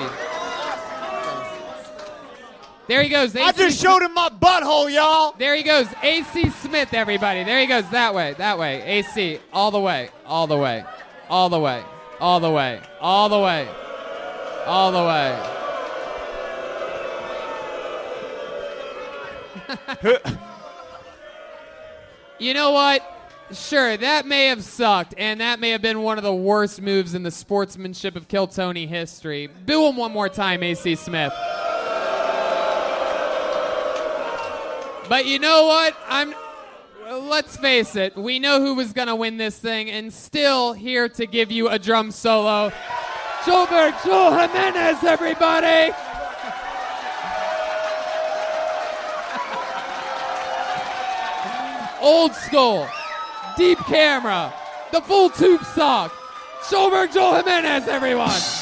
There he goes. AC I just showed him my butthole, y'all. There he goes. AC Smith, everybody. There he goes. That way. That way. AC. All the way. All the way. All the way. All the way. All the way. All the way. you know what? Sure, that may have sucked, and that may have been one of the worst moves in the sportsmanship of Kill Tony history. Do him one more time, AC Smith. But you know what? I'm. Let's face it. We know who was gonna win this thing, and still here to give you a drum solo. Joelberg Joel Jimenez, everybody. Old school, deep camera, the full tube sock. Joelberg Joel Jimenez, everyone.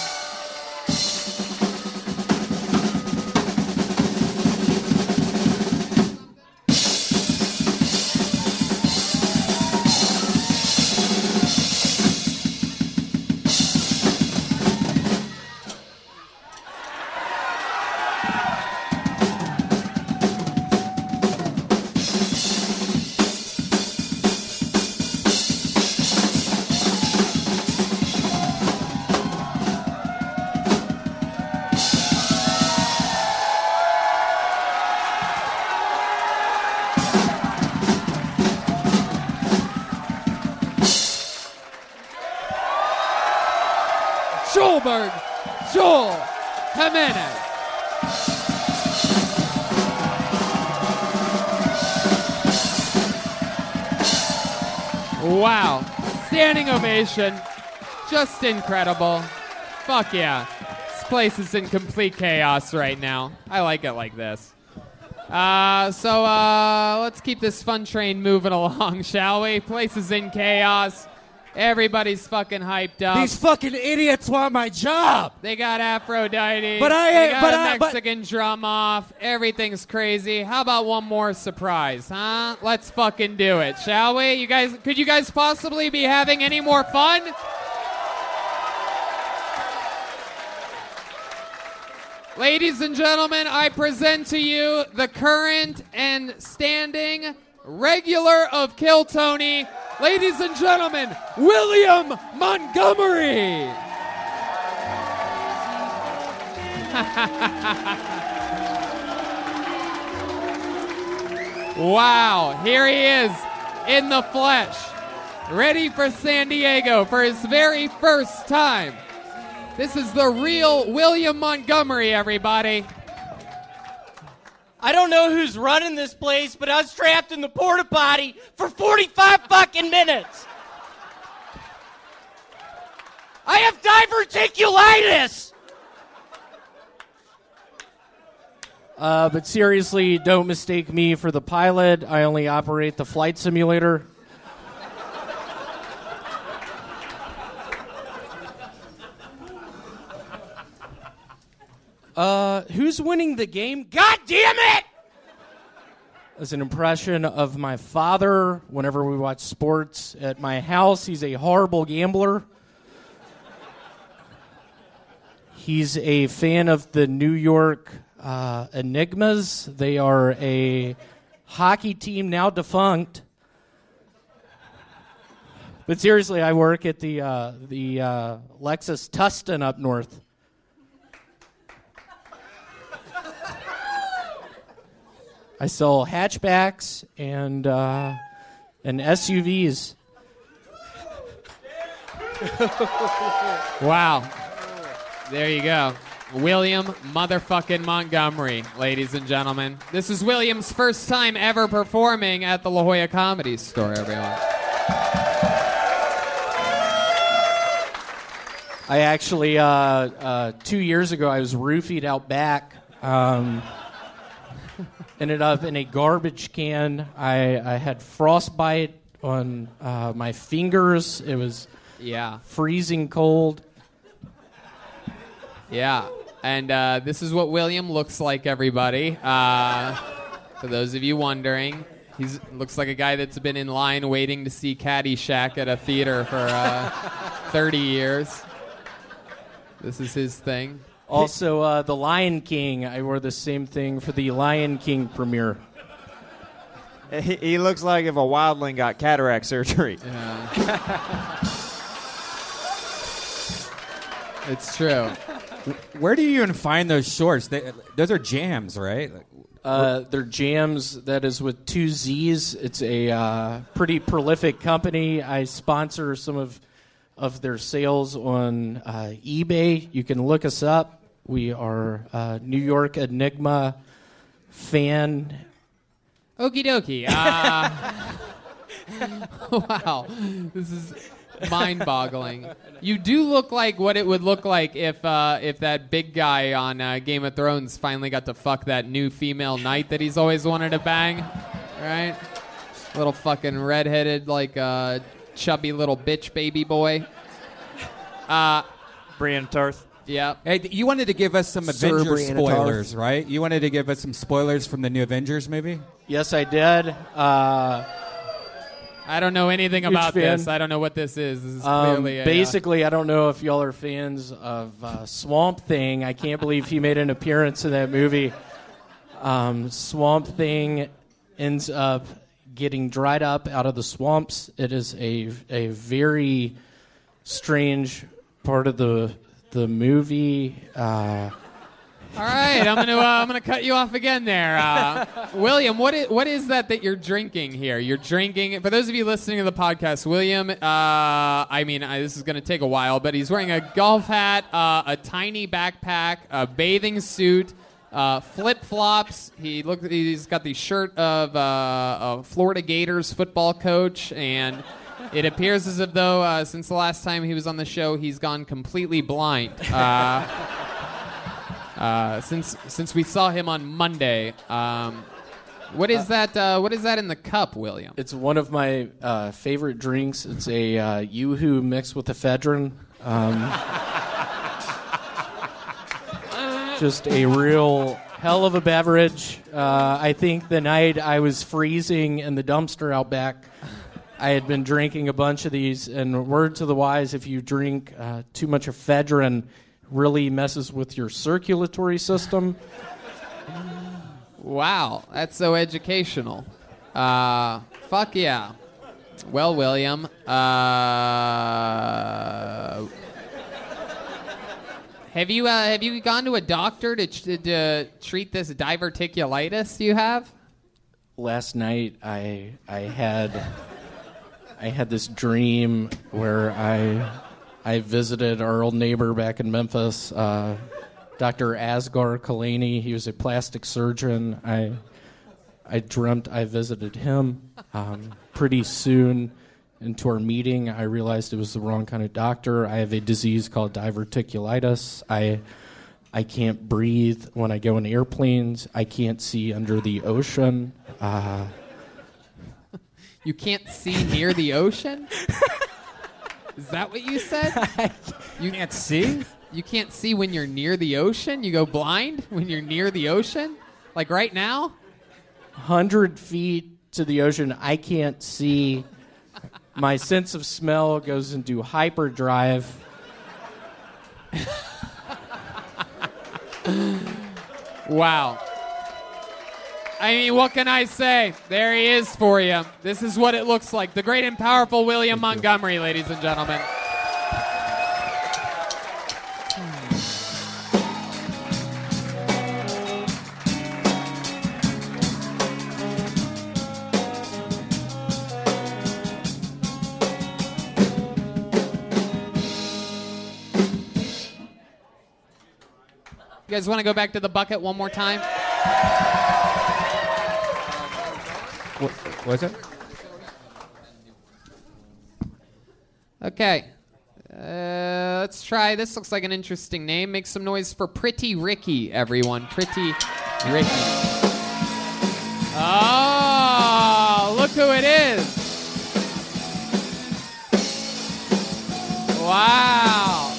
Just incredible. Fuck yeah. This place is in complete chaos right now. I like it like this. Uh, so uh, let's keep this fun train moving along, shall we? Place is in chaos. Everybody's fucking hyped up. These fucking idiots want my job. They got Aphrodite. But I they ain't- got but a I- but- Mexican drum off. Everything's crazy. How about one more surprise, huh? Let's fucking do it, shall we? You guys, could you guys possibly be having any more fun? Ladies and gentlemen, I present to you the current and standing regular of Kill Tony. Ladies and gentlemen, William Montgomery. wow, here he is in the flesh, ready for San Diego for his very first time. This is the real William Montgomery, everybody. I don't know who's running this place, but I was trapped in the porta potty for 45 fucking minutes. I have diverticulitis. Uh, but seriously, don't mistake me for the pilot. I only operate the flight simulator. Uh, who's winning the game? God damn it! As an impression of my father, whenever we watch sports at my house, he's a horrible gambler. He's a fan of the New York uh, Enigmas. They are a hockey team now defunct. But seriously, I work at the uh, the uh, Lexus Tustin up north. I sell hatchbacks and uh, and SUVs. Wow. There you go. William motherfucking Montgomery, ladies and gentlemen. This is William's first time ever performing at the La Jolla Comedy Store, everyone. I actually, uh, uh, two years ago, I was roofied out back. Um, ended up in a garbage can. I, I had frostbite on uh, my fingers. It was Yeah. freezing cold. Yeah. And uh, this is what William looks like, everybody. Uh, for those of you wondering, he looks like a guy that's been in line waiting to see Caddyshack at a theater for uh, 30 years. This is his thing. Also, uh, The Lion King. I wore the same thing for the Lion King premiere. He, he looks like if a wildling got cataract surgery. Yeah. It's true. Where do you even find those shorts? They, those are jams, right? Uh, they're jams. That is with two Z's. It's a uh, pretty prolific company. I sponsor some of of their sales on uh, eBay. You can look us up. We are uh, New York Enigma fan. Okie dokie. Uh, wow. This is mind boggling. You do look like what it would look like if uh, if that big guy on uh, Game of Thrones finally got to fuck that new female knight that he's always wanted to bang. Right? Little fucking redheaded, like uh, chubby little bitch baby boy. Uh, Brienne Tarth. Yeah. Hey, you wanted to give us some Sir Avengers Brianna spoilers, right? You wanted to give us some spoilers from the new Avengers movie? Yes, I did. Uh, I don't know anything about fan. this. I don't know what this is. This is Um, clearly a, uh, basically, I don't know if y'all are fans of uh, Swamp Thing. I can't believe he made an appearance in that movie. Um, Swamp Thing ends up getting dried up out of the swamps. It is a a very strange part of the the movie. Uh, All right, I'm gonna uh, I'm gonna cut you off again there, uh, William. What is what is that that you're drinking here? You're drinking. For those of you listening to the podcast, William. Uh, I mean, I, this is gonna take a while, but he's wearing a golf hat, uh, a tiny backpack, a bathing suit. Uh, flip flops. He look. He's got the shirt of uh, a Florida Gators football coach, and it appears as if though uh, since the last time he was on the show, he's gone completely blind. Uh, uh, since since we saw him on Monday. Um, what is that? Uh, what is that in the cup, William? It's one of my uh, favorite drinks. It's a uh, Yoo-Hoo mixed with ephedrine. Um, just a real hell of a beverage. Uh, I think the night I was freezing in the dumpster out back, I had been drinking a bunch of these. And word to the wise, if you drink uh, too much ephedrine, really messes with your circulatory system. Wow, that's so educational. Uh, fuck yeah. Well, William. Uh, have you uh, have you gone to a doctor to, to, to treat this diverticulitis you have? last night I I had I had this dream where I I visited our old neighbor back in Memphis, uh, Dr. Asgar Kalani. He was a plastic surgeon. I I dreamt I visited him. Um, pretty soon into our meeting, I realized it was the wrong kind of doctor. I have a disease called diverticulitis. I I can't breathe when I go in airplanes. I can't see under the ocean. Uh, You can't see near the ocean? Is that what you said? You can't see? You can't see when you're near the ocean? You go blind when you're near the ocean? Like right now? 100 feet to the ocean, I can't see. My sense of smell goes into hyperdrive. Wow. I mean, what can I say? There he is for you. This is what it looks like. The great and powerful William Montgomery, ladies and gentlemen. You guys want to go back to the bucket one more time? What was it? Okay. Uh, let's try. This looks like an interesting name. Make some noise for Pretty Ricky, everyone. Pretty Ricky. Oh, look who it is. Wow.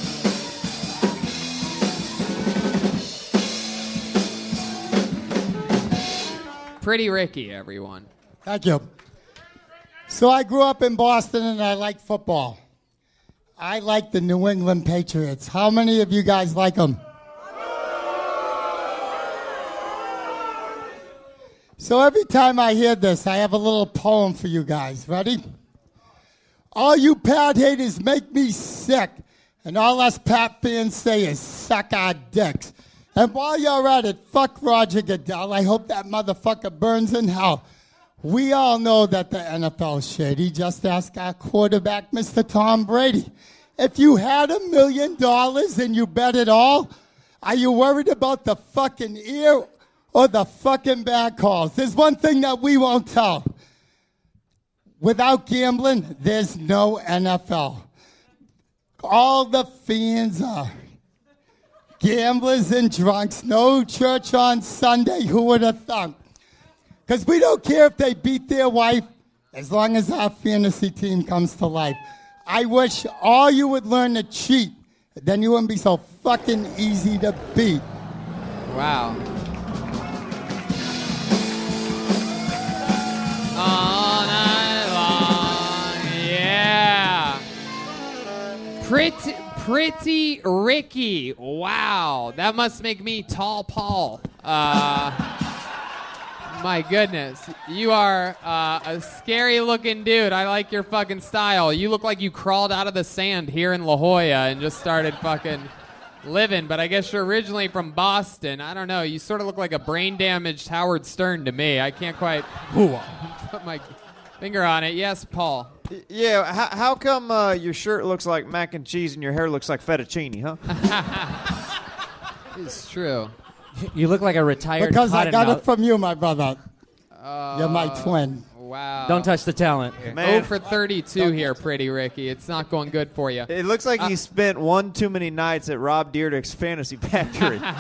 Pretty Ricky, everyone. Thank you. So I grew up in Boston and I like football. I like the New England Patriots. How many of you guys like them? So every time I hear this, I have a little poem for you guys. Ready? All you Pat haters make me sick, and all us Pat fans say is suck our dicks. And while you're at it, fuck Roger Goodell. I hope that motherfucker burns in hell. We all know that the NFL's shady. Just ask our quarterback, Mr. Tom Brady. If you had a million dollars and you bet it all, are you worried about the fucking ear or the fucking bad calls? There's one thing that we won't tell. Without gambling, there's no NFL. All the fans are gamblers and drunks. No church on Sunday. Who would have thunk? Because we don't care if they beat their wife as long as our fantasy team comes to life. I wish all you would learn to cheat. Then you wouldn't be so fucking easy to beat. Wow. All night long, yeah. Pretty, pretty Ricky. Wow, that must make me tall Paul. Uh, my goodness, you are uh, a scary looking dude. I like your fucking style. You look like you crawled out of the sand here in La Jolla and just started fucking living. But I guess you're originally from Boston. I don't know. You sort of look like a brain damaged Howard Stern to me. I can't quite put my finger on it. Yes, Paul. Yeah, how, how come uh, your shirt looks like mac and cheese and your hair looks like fettuccine, huh? It's true. You look like a retired Because I got it from you, my brother. You're my Uh, twin. Wow. Don't touch the talent. Oh for 32 here, pretty Ricky. It's not going good for you. It looks like he spent one too many nights at Rob Dyrdek's Fantasy Factory.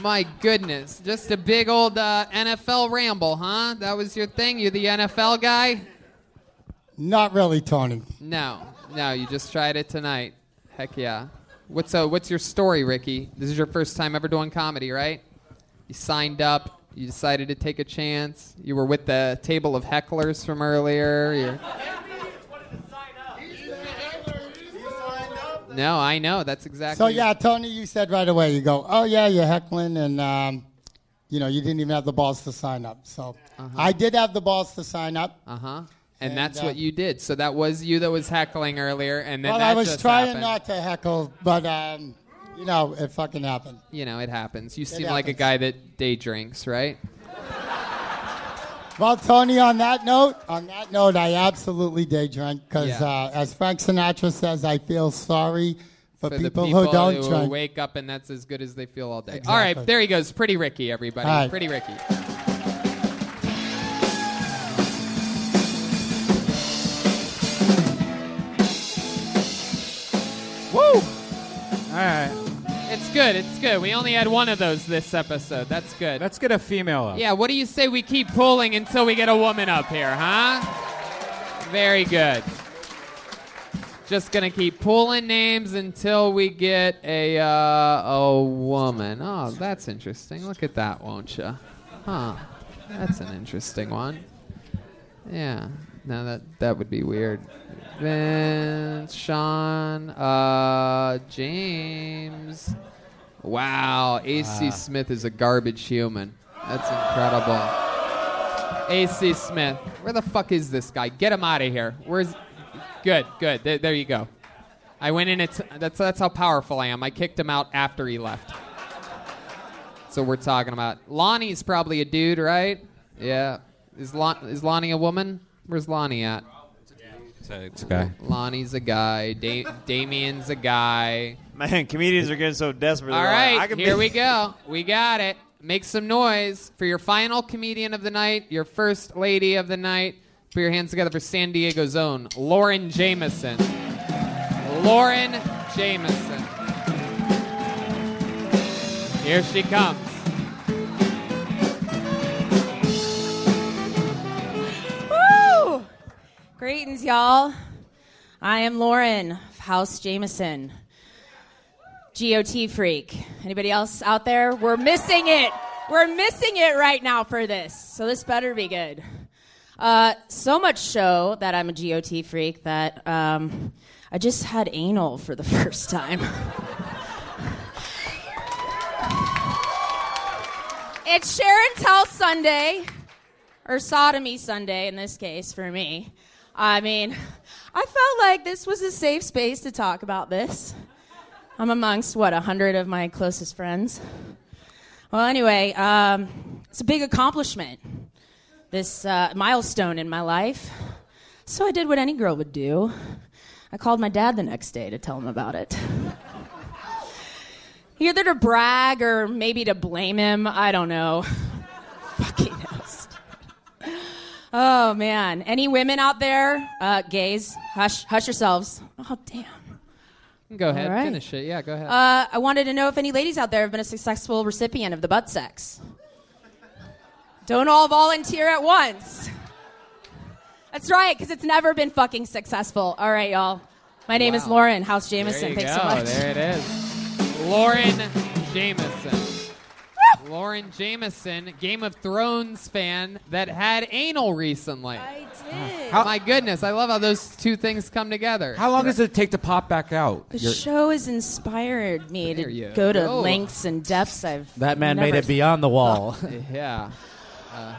My goodness, just a big old uh, NFL ramble, huh? That was your thing. You're the NFL guy. Not really, Tony. No, no, you just tried it tonight. Heck yeah. What's uh, what's your story, Ricky? This is your first time ever doing comedy, right? You signed up. You decided to take a chance. You were with the table of hecklers from earlier. You're... No, I know. That's exactly. So yeah, Tony, you said right away. You go, oh yeah, you're heckling, and um, you know you didn't even have the balls to sign up. So I did have the balls to sign up. Uh huh. And, And, that's uh, what you did. So that was you that was heckling earlier, and then well, I was trying happened. not to heckle, but um, you know it fucking happened. You know, it happens. You It seem like a guy that day drinks, right? Well, Tony, on that note, on that note, I absolutely day drink because, Yeah. uh, as Frank Sinatra says, I feel sorry for, For people, the people who don't who drink. wake up and that's as good as they feel all day. All right, there he goes. Pretty Ricky, everybody. Right. Pretty Ricky. Woo! All right. It's good. It's good. We only had one of those this episode. That's good. Let's get a female up. Yeah, what do you say we keep pulling until we get a woman up here, huh? Very good. Just gonna keep pulling names until we get a uh, a woman. Oh, that's interesting. Look at that, won't you? Huh? That's an interesting one. Yeah. No, that that would be weird. Vince, Sean, uh, James. Wow, AC Ah. Smith is a garbage human. That's incredible. AC Smith, where the fuck is this guy? Get him out of here. Where's? Good, good. There, there you go. I went in. It's that's that's how powerful I am. I kicked him out after he left. So we're talking about Lonnie's probably a dude, right? Yeah. Is Lon- is Lonnie a woman? Where's Lonnie at? It's a, it's a guy. Lonnie's a guy. Da- Damien's a guy. Man, comedians are getting so desperate. All they're like, I here be- we go. We got it. Make some noise for your final comedian of the night, your first lady of the night. Put your hands together for San Diego's own, Lauren Jameson. Lauren Jameson. Here she comes. Greetings, y'all. I am Lauren House Jameson, GOT freak. Anybody else out there? We're missing it. We're missing it right now for this, so this better be good. Uh, so much show that I'm a GOT freak that um, I just had anal for the first time. it's Sharon Tell Sunday, or Sodomy Sunday in this case for me. I mean, I felt like this was a safe space to talk about this. I'm amongst, what, a hundred of my closest friends? Well, anyway, um, it's a big accomplishment, this uh, milestone in my life. So I did what any girl would do. I called my dad the next day to tell him about it. Either to brag or maybe to blame him. I don't know. Fucking. Oh man. Any women out there? Uh, gays, hush, hush yourselves. Oh damn. Go ahead, right. finish it. Yeah, go ahead. Uh, I wanted to know if any ladies out there have been a successful recipient of the butt sex. Don't all volunteer at once. That's right, because it's never been fucking successful. All right, y'all. My name is Lauren House you Thanks go. so much. There it is. Lauren Jameson. Lauren Jameson, Game of Thrones fan that had anal recently. I did. My goodness, I love how those two things come together. How long does it take to pop back out? The Your- show has inspired me There to you go to go. lengths and depths I've That man made never- it beyond the wall. yeah. Uh,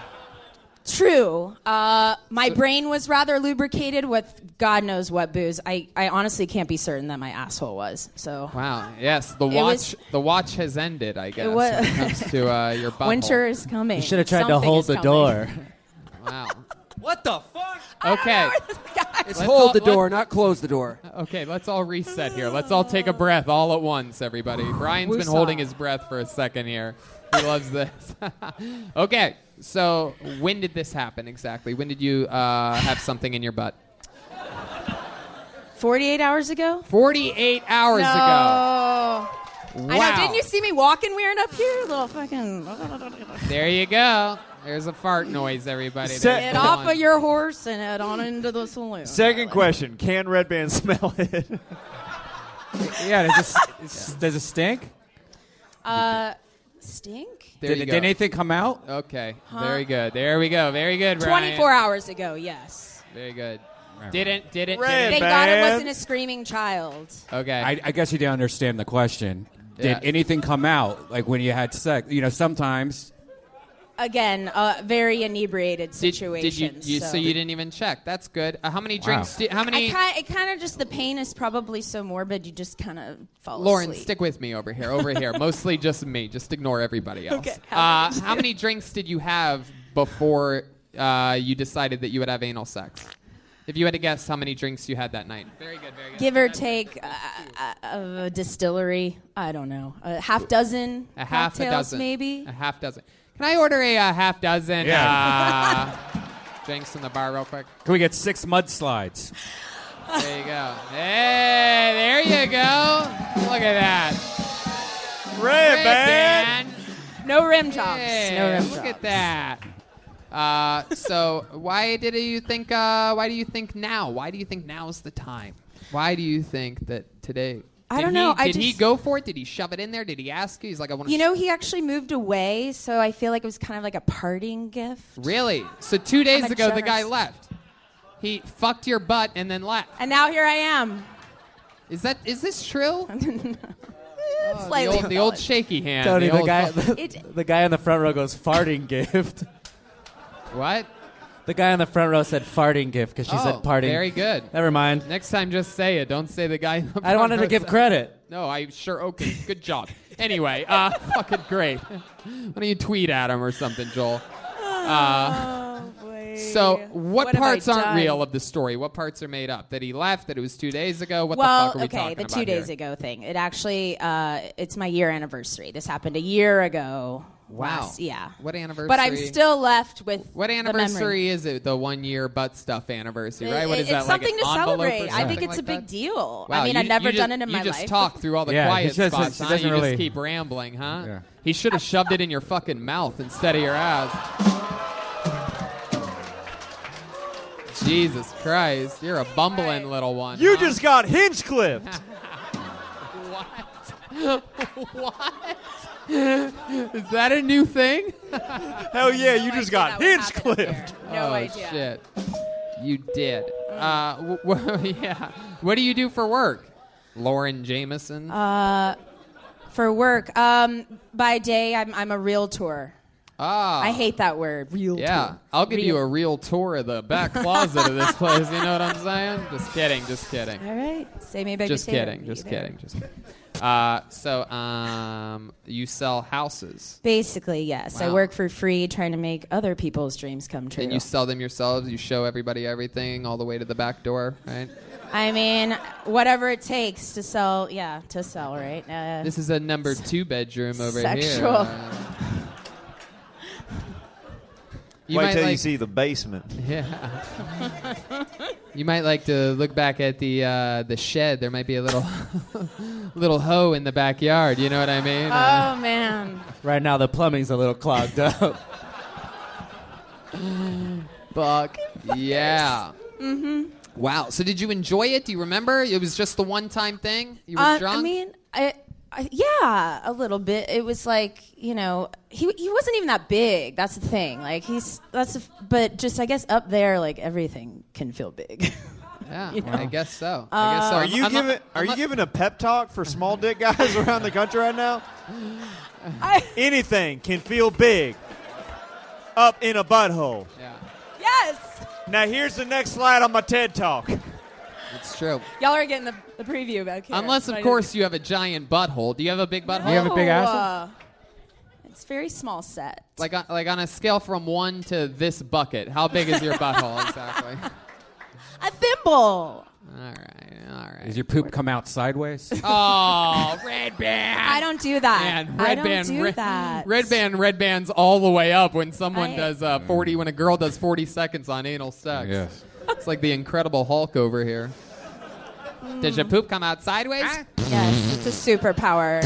True. Uh, my brain was rather lubricated with God knows what booze. I, I honestly can't be certain that my asshole was. So wow. Yes, the watch. was- the watch has ended. I guess wa- when it comes to uh, your butthole. winter is coming. You should have tried to hold the coming. door. Wow. What the fuck? Okay. It's Let's hold all- the door, not close the door. Okay, let's all reset here. Let's all take a breath all at once, everybody. Brian's been holding his breath for a second here. He loves this. okay, so when did this happen exactly? When did you uh, have something in your butt? 48 hours ago? 48 hours no. ago. I know. Wow. Didn't you see me walking weird up here? Little fucking. There you go. There's a fart noise, everybody. Set- There's Get the off one. of your horse and head on into the saloon. Second question: Can Redban smell it? yeah, does it, it's- does it stink? Uh, stink? There did, you did anything come out? Okay, Huh? very good. There we go. Very good, Brian. 24 hours ago, yes. Very good. Didn't, didn't, Thank didn't. God it wasn't a screaming child. Okay. I, I guess you didn't understand the question. Did Yeah. anything come out like when you had sex? You know, sometimes. Again, a very inebriated Did, situation. did you, you, so. you didn't even check. That's good. Uh, how many Wow. drinks? Did, how many? I kind, it kind of just the pain is probably so morbid you just kind of fall Lauren, asleep. stick with me over here. Over here. Mostly just me. Just ignore everybody else. Okay. Uh, how many drinks did you have before uh, you decided that you would have anal sex? If you had to guess how many drinks you had that night. Very good. Very good. Give or take uh, uh, a distillery, I don't know, a half dozen A half a dozen. maybe. A half dozen. Can I order a, uh half dozen Yeah. uh, drinks in the bar real quick? Can we get six mudslides? There you go. Hey, there you go. Look at that. Redban. No rim jobs. Hey, no rim look jobs. at that. Uh, so why did you think? Uh, why do you think now? Why do you think now is the time? Why do you think that today? I don't he- know, I Did he go for it? Did he shove it in there? Did he ask you? He's like, I want to. You know, he actually moved away, so I feel like it was kind of like a parting gift. really? So two days I'm ago, the guy left. He fucked your butt and then left. And now here I am. Is that? Is this true? Oh, the old, the old shaky hand. Tony, the the guy, fu- the, the guy in the front row goes farting gift. What? The guy on the front row said farting gift because she oh, said parting. Very good. Never mind. Next time, just say it. Don't say the guy. in the I front wanted to give said- credit. No, I sure. Okay, good job. Anyway, uh, fucking great. Why don't you tweet at him or something, Joel? Uh, So, what, What have I parts aren't done? real of the story? What parts are made up? That he left? That it was two days ago? What well, the fuck are we talking about? okay, talking the about two days here? ago thing. It actually, uh, it's my year anniversary. This happened a year ago. Wow. Last- yeah. What anniversary? But I'm still left with What anniversary memory. is it? The one year butt stuff anniversary, It- right? What is it's that? like something an to celebrate. I think something it's a big that? deal. Wow, I mean, you- I've never done just- it in my life. you my just life. talk through all the Yeah, quiet doesn't- spots. he huh? You really- just keep rambling, huh? Yeah. He should have shoved it in your fucking mouth instead of your ass. Jesus Christ, you're a bumbling little one. You huh? just got hinge clipped. What? what? Is that a new thing? Hell yeah, you just got hinge clipped. No oh, idea. shit. You did. Uh, w- w- yeah. What do you do for work? Lauren Jameson. Uh, for work, um, by day, I'm, I'm a realtor. ah. I hate that word, realtor. Yeah, I'll give you a real tour of the back closet of this place. You know what I'm saying? Just kidding. Just kidding. All right. Say me back Just potato. kidding. Just kidding. Just kidding. Uh, so, um, you sell houses. Basically, yes. I work for free trying to make other people's dreams come true. And you sell them yourselves. You show everybody everything all the way to the back door, right? I mean, whatever it takes to sell, yeah, to sell, right? Uh, This is a number two bedroom over Sexual. here. Uh, you Wait might till you see the basement. Yeah. You might like to look back at the uh, the shed. There might be a little little hoe in the backyard. You know what I mean? Uh, oh man. Right now, the plumbing's a little clogged up. Fuck yeah. Mm-hmm. Wow. So did you enjoy it? Do you remember? It was just the one time thing. You were Uh, drunk. I mean, I, I, yeah, a little bit. It was like you know, he he wasn't even that big. That's the thing. Like he's that's, the but just I guess up there, like everything can feel big. yeah, you know? I guess so. I guess uh, so. Are you I'm not- giving Are you giving a pep talk for small dick guys around the country right now? Anything can feel big up in a butthole. Yeah. yes. Now here's the next slide on my TED talk. It's true. Y'all are getting the, the preview about Kara. Unless, of Not course, you have a giant butthole. Do you have a big butthole? even- No, uh, it's very small set. Like on, like on a scale from one to this bucket, how big is your butthole exactly? A thimble. All right, all right. Does your poop come out sideways? Oh, Redban. I don't do that. Man, I red don't band, do red, that. Redban, red band's all the way up when someone I- does uh, 40, when a girl does 40 seconds on anal sex. Yes. It's like the Incredible Hulk over here. Does your poop come out sideways? Yes, it's a superpower.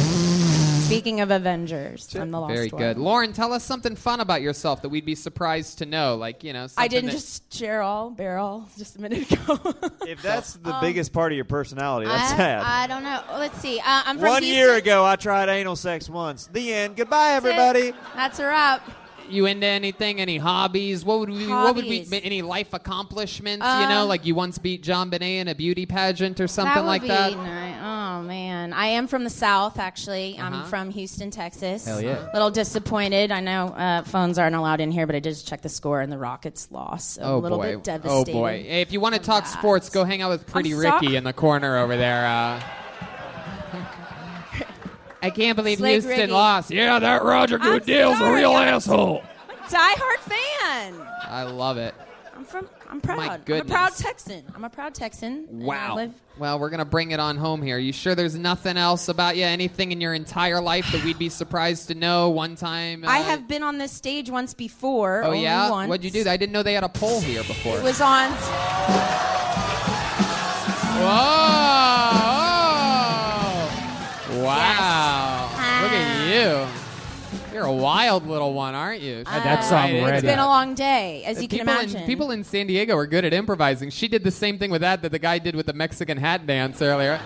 Speaking of Avengers, I'm the lost Very one. good. Lauren, tell us something fun about yourself that we'd be surprised to know. Like, you know, something I didn't that- just share all barrel just a minute ago. If that's the Um, biggest part of your personality, that's I, sad. I don't know. Let's see. Uh, I'm from One Houston. year ago, I tried anal sex once. The end. Goodbye, everybody. That's a wrap. You into anything? Any hobbies? What would we? What would we? Hobbies. Any life accomplishments? you know, Um, like you once beat JonBenet in a beauty pageant or something that would like be that. Nice. Oh man, I am from the South. Actually, I'm Uh-huh. from Houston, Texas. Hell yeah. little disappointed. I know uh, phones aren't allowed in here, but I did just check the score, and the Rockets lost. So Oh a little boy! bit devastated. Oh boy! Hey, if you want to talk sports, go hang out with Pretty I'm so- Ricky in the corner over there. Uh, I can't believe Slick Houston Ricky. lost. Yeah, that Roger Goodell's a sorry, real I'm- asshole. Diehard fan. I love it. I'm from. I'm proud. I'm a goodness. proud Texan. I'm a proud Texan. and I Wow. live- Well, we're gonna bring it on home here. You sure there's nothing else about you? Anything in your entire life that we'd be surprised to know? One time. I uh, have been on this stage once before. Oh only yeah. Once. What'd you do? I didn't know they had a poll here before. It was on. Whoa! Wow! Look at you. You're a wild little one, aren't you? That's Right, I'm It's ready. been a long day, as you can people imagine. In, people in San Diego are good at improvising. She did the same thing with that that the guy did with the Mexican hat dance earlier.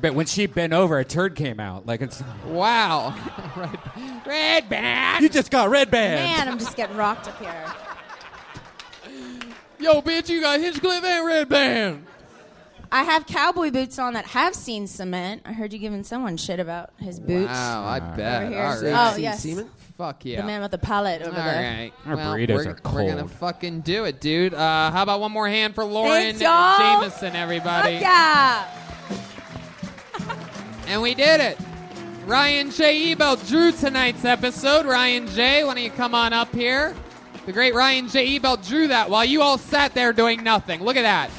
But when she bent over, a turd came out. Like it's wow. red, Redban. You just got red band. Man, I'm just getting rocked up here. Yo, bitch, you got Hinchcliffe and Redban. I have cowboy boots on that have seen cement. I heard you giving someone shit about his boots. Wow, I bet. Over here. All Oh, right. yes. Fuck yeah. The man with the palette over All there. right. Our well, burritos we're, are We're gonna cold. fucking do it, dude. Uh, how about one more hand for Lauren Thanks, y'all. Jameson, everybody? Fuck yeah. And we did it. Ryan J. Ebelt drew tonight's episode. Ryan J., why don't you come on up here? The great Ryan J. Ebelt drew that while you all sat there doing nothing. Look at that.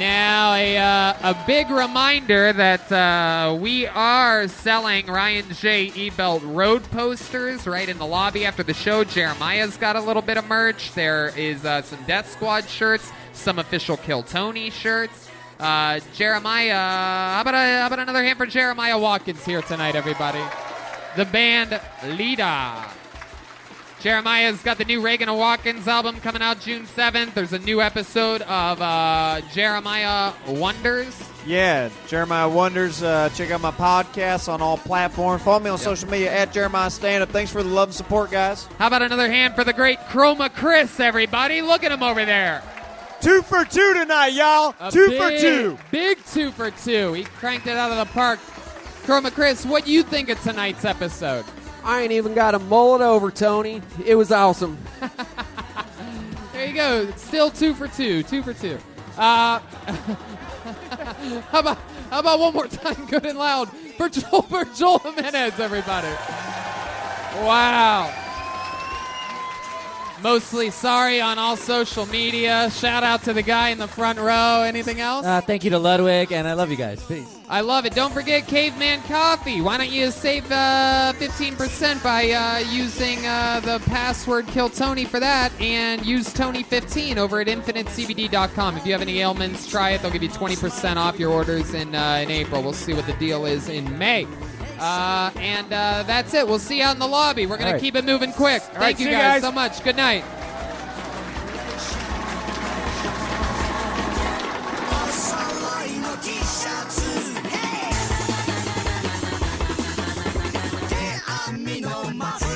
Now, a, uh, a big reminder that uh, we are selling Ryan J. Ebelt road posters right in the lobby after the show. Jeremiah's got a little bit of merch. There is uh, some Death Squad shirts, some official Kill Tony shirts. Uh, Jeremiah, how about, a, how about another hand for Jeremiah Watkins here tonight, everybody? The band Lita. Jeremiah's got the new Reagan and Watkins album coming out June 7th. There's a new episode of uh, Jeremiah Wonders. Yeah, Jeremiah Wonders. Uh, check out my podcast on all platforms. Follow me on social media at Jeremiah Stand Up. Thanks for the love and support, guys. How about another hand for the great Chroma Chris, everybody? Look at him over there. Two for two tonight, y'all. A two big, for two. Big two for two. He cranked it out of the park. Chroma Chris, what do you think of tonight's episode? I ain't even got to mull it over, Tony. It was awesome. There you go. Still two for two. Two for two. Uh, how about how about one more time, good and loud for Joel for Joel Jimenez, everybody. Wow. Mostly sorry on all social media. Shout out to the guy in the front row. Anything else? Uh, thank you to Ludwig, and I love you guys. Peace. I love it. Don't forget Caveman Coffee. Why don't you save uh, 15% by uh, using uh, the password Kill Tony for that and use Tony15 over at infinitecbd.com. If you have any ailments, try it. They'll give you 20% off your orders in, uh, in April. We'll see what the deal is in May. Uh, and uh, that's it. We'll see you out in the lobby. We're going right. to keep it moving quick. All Thank right, you, guys you guys so much. Good night. Hey!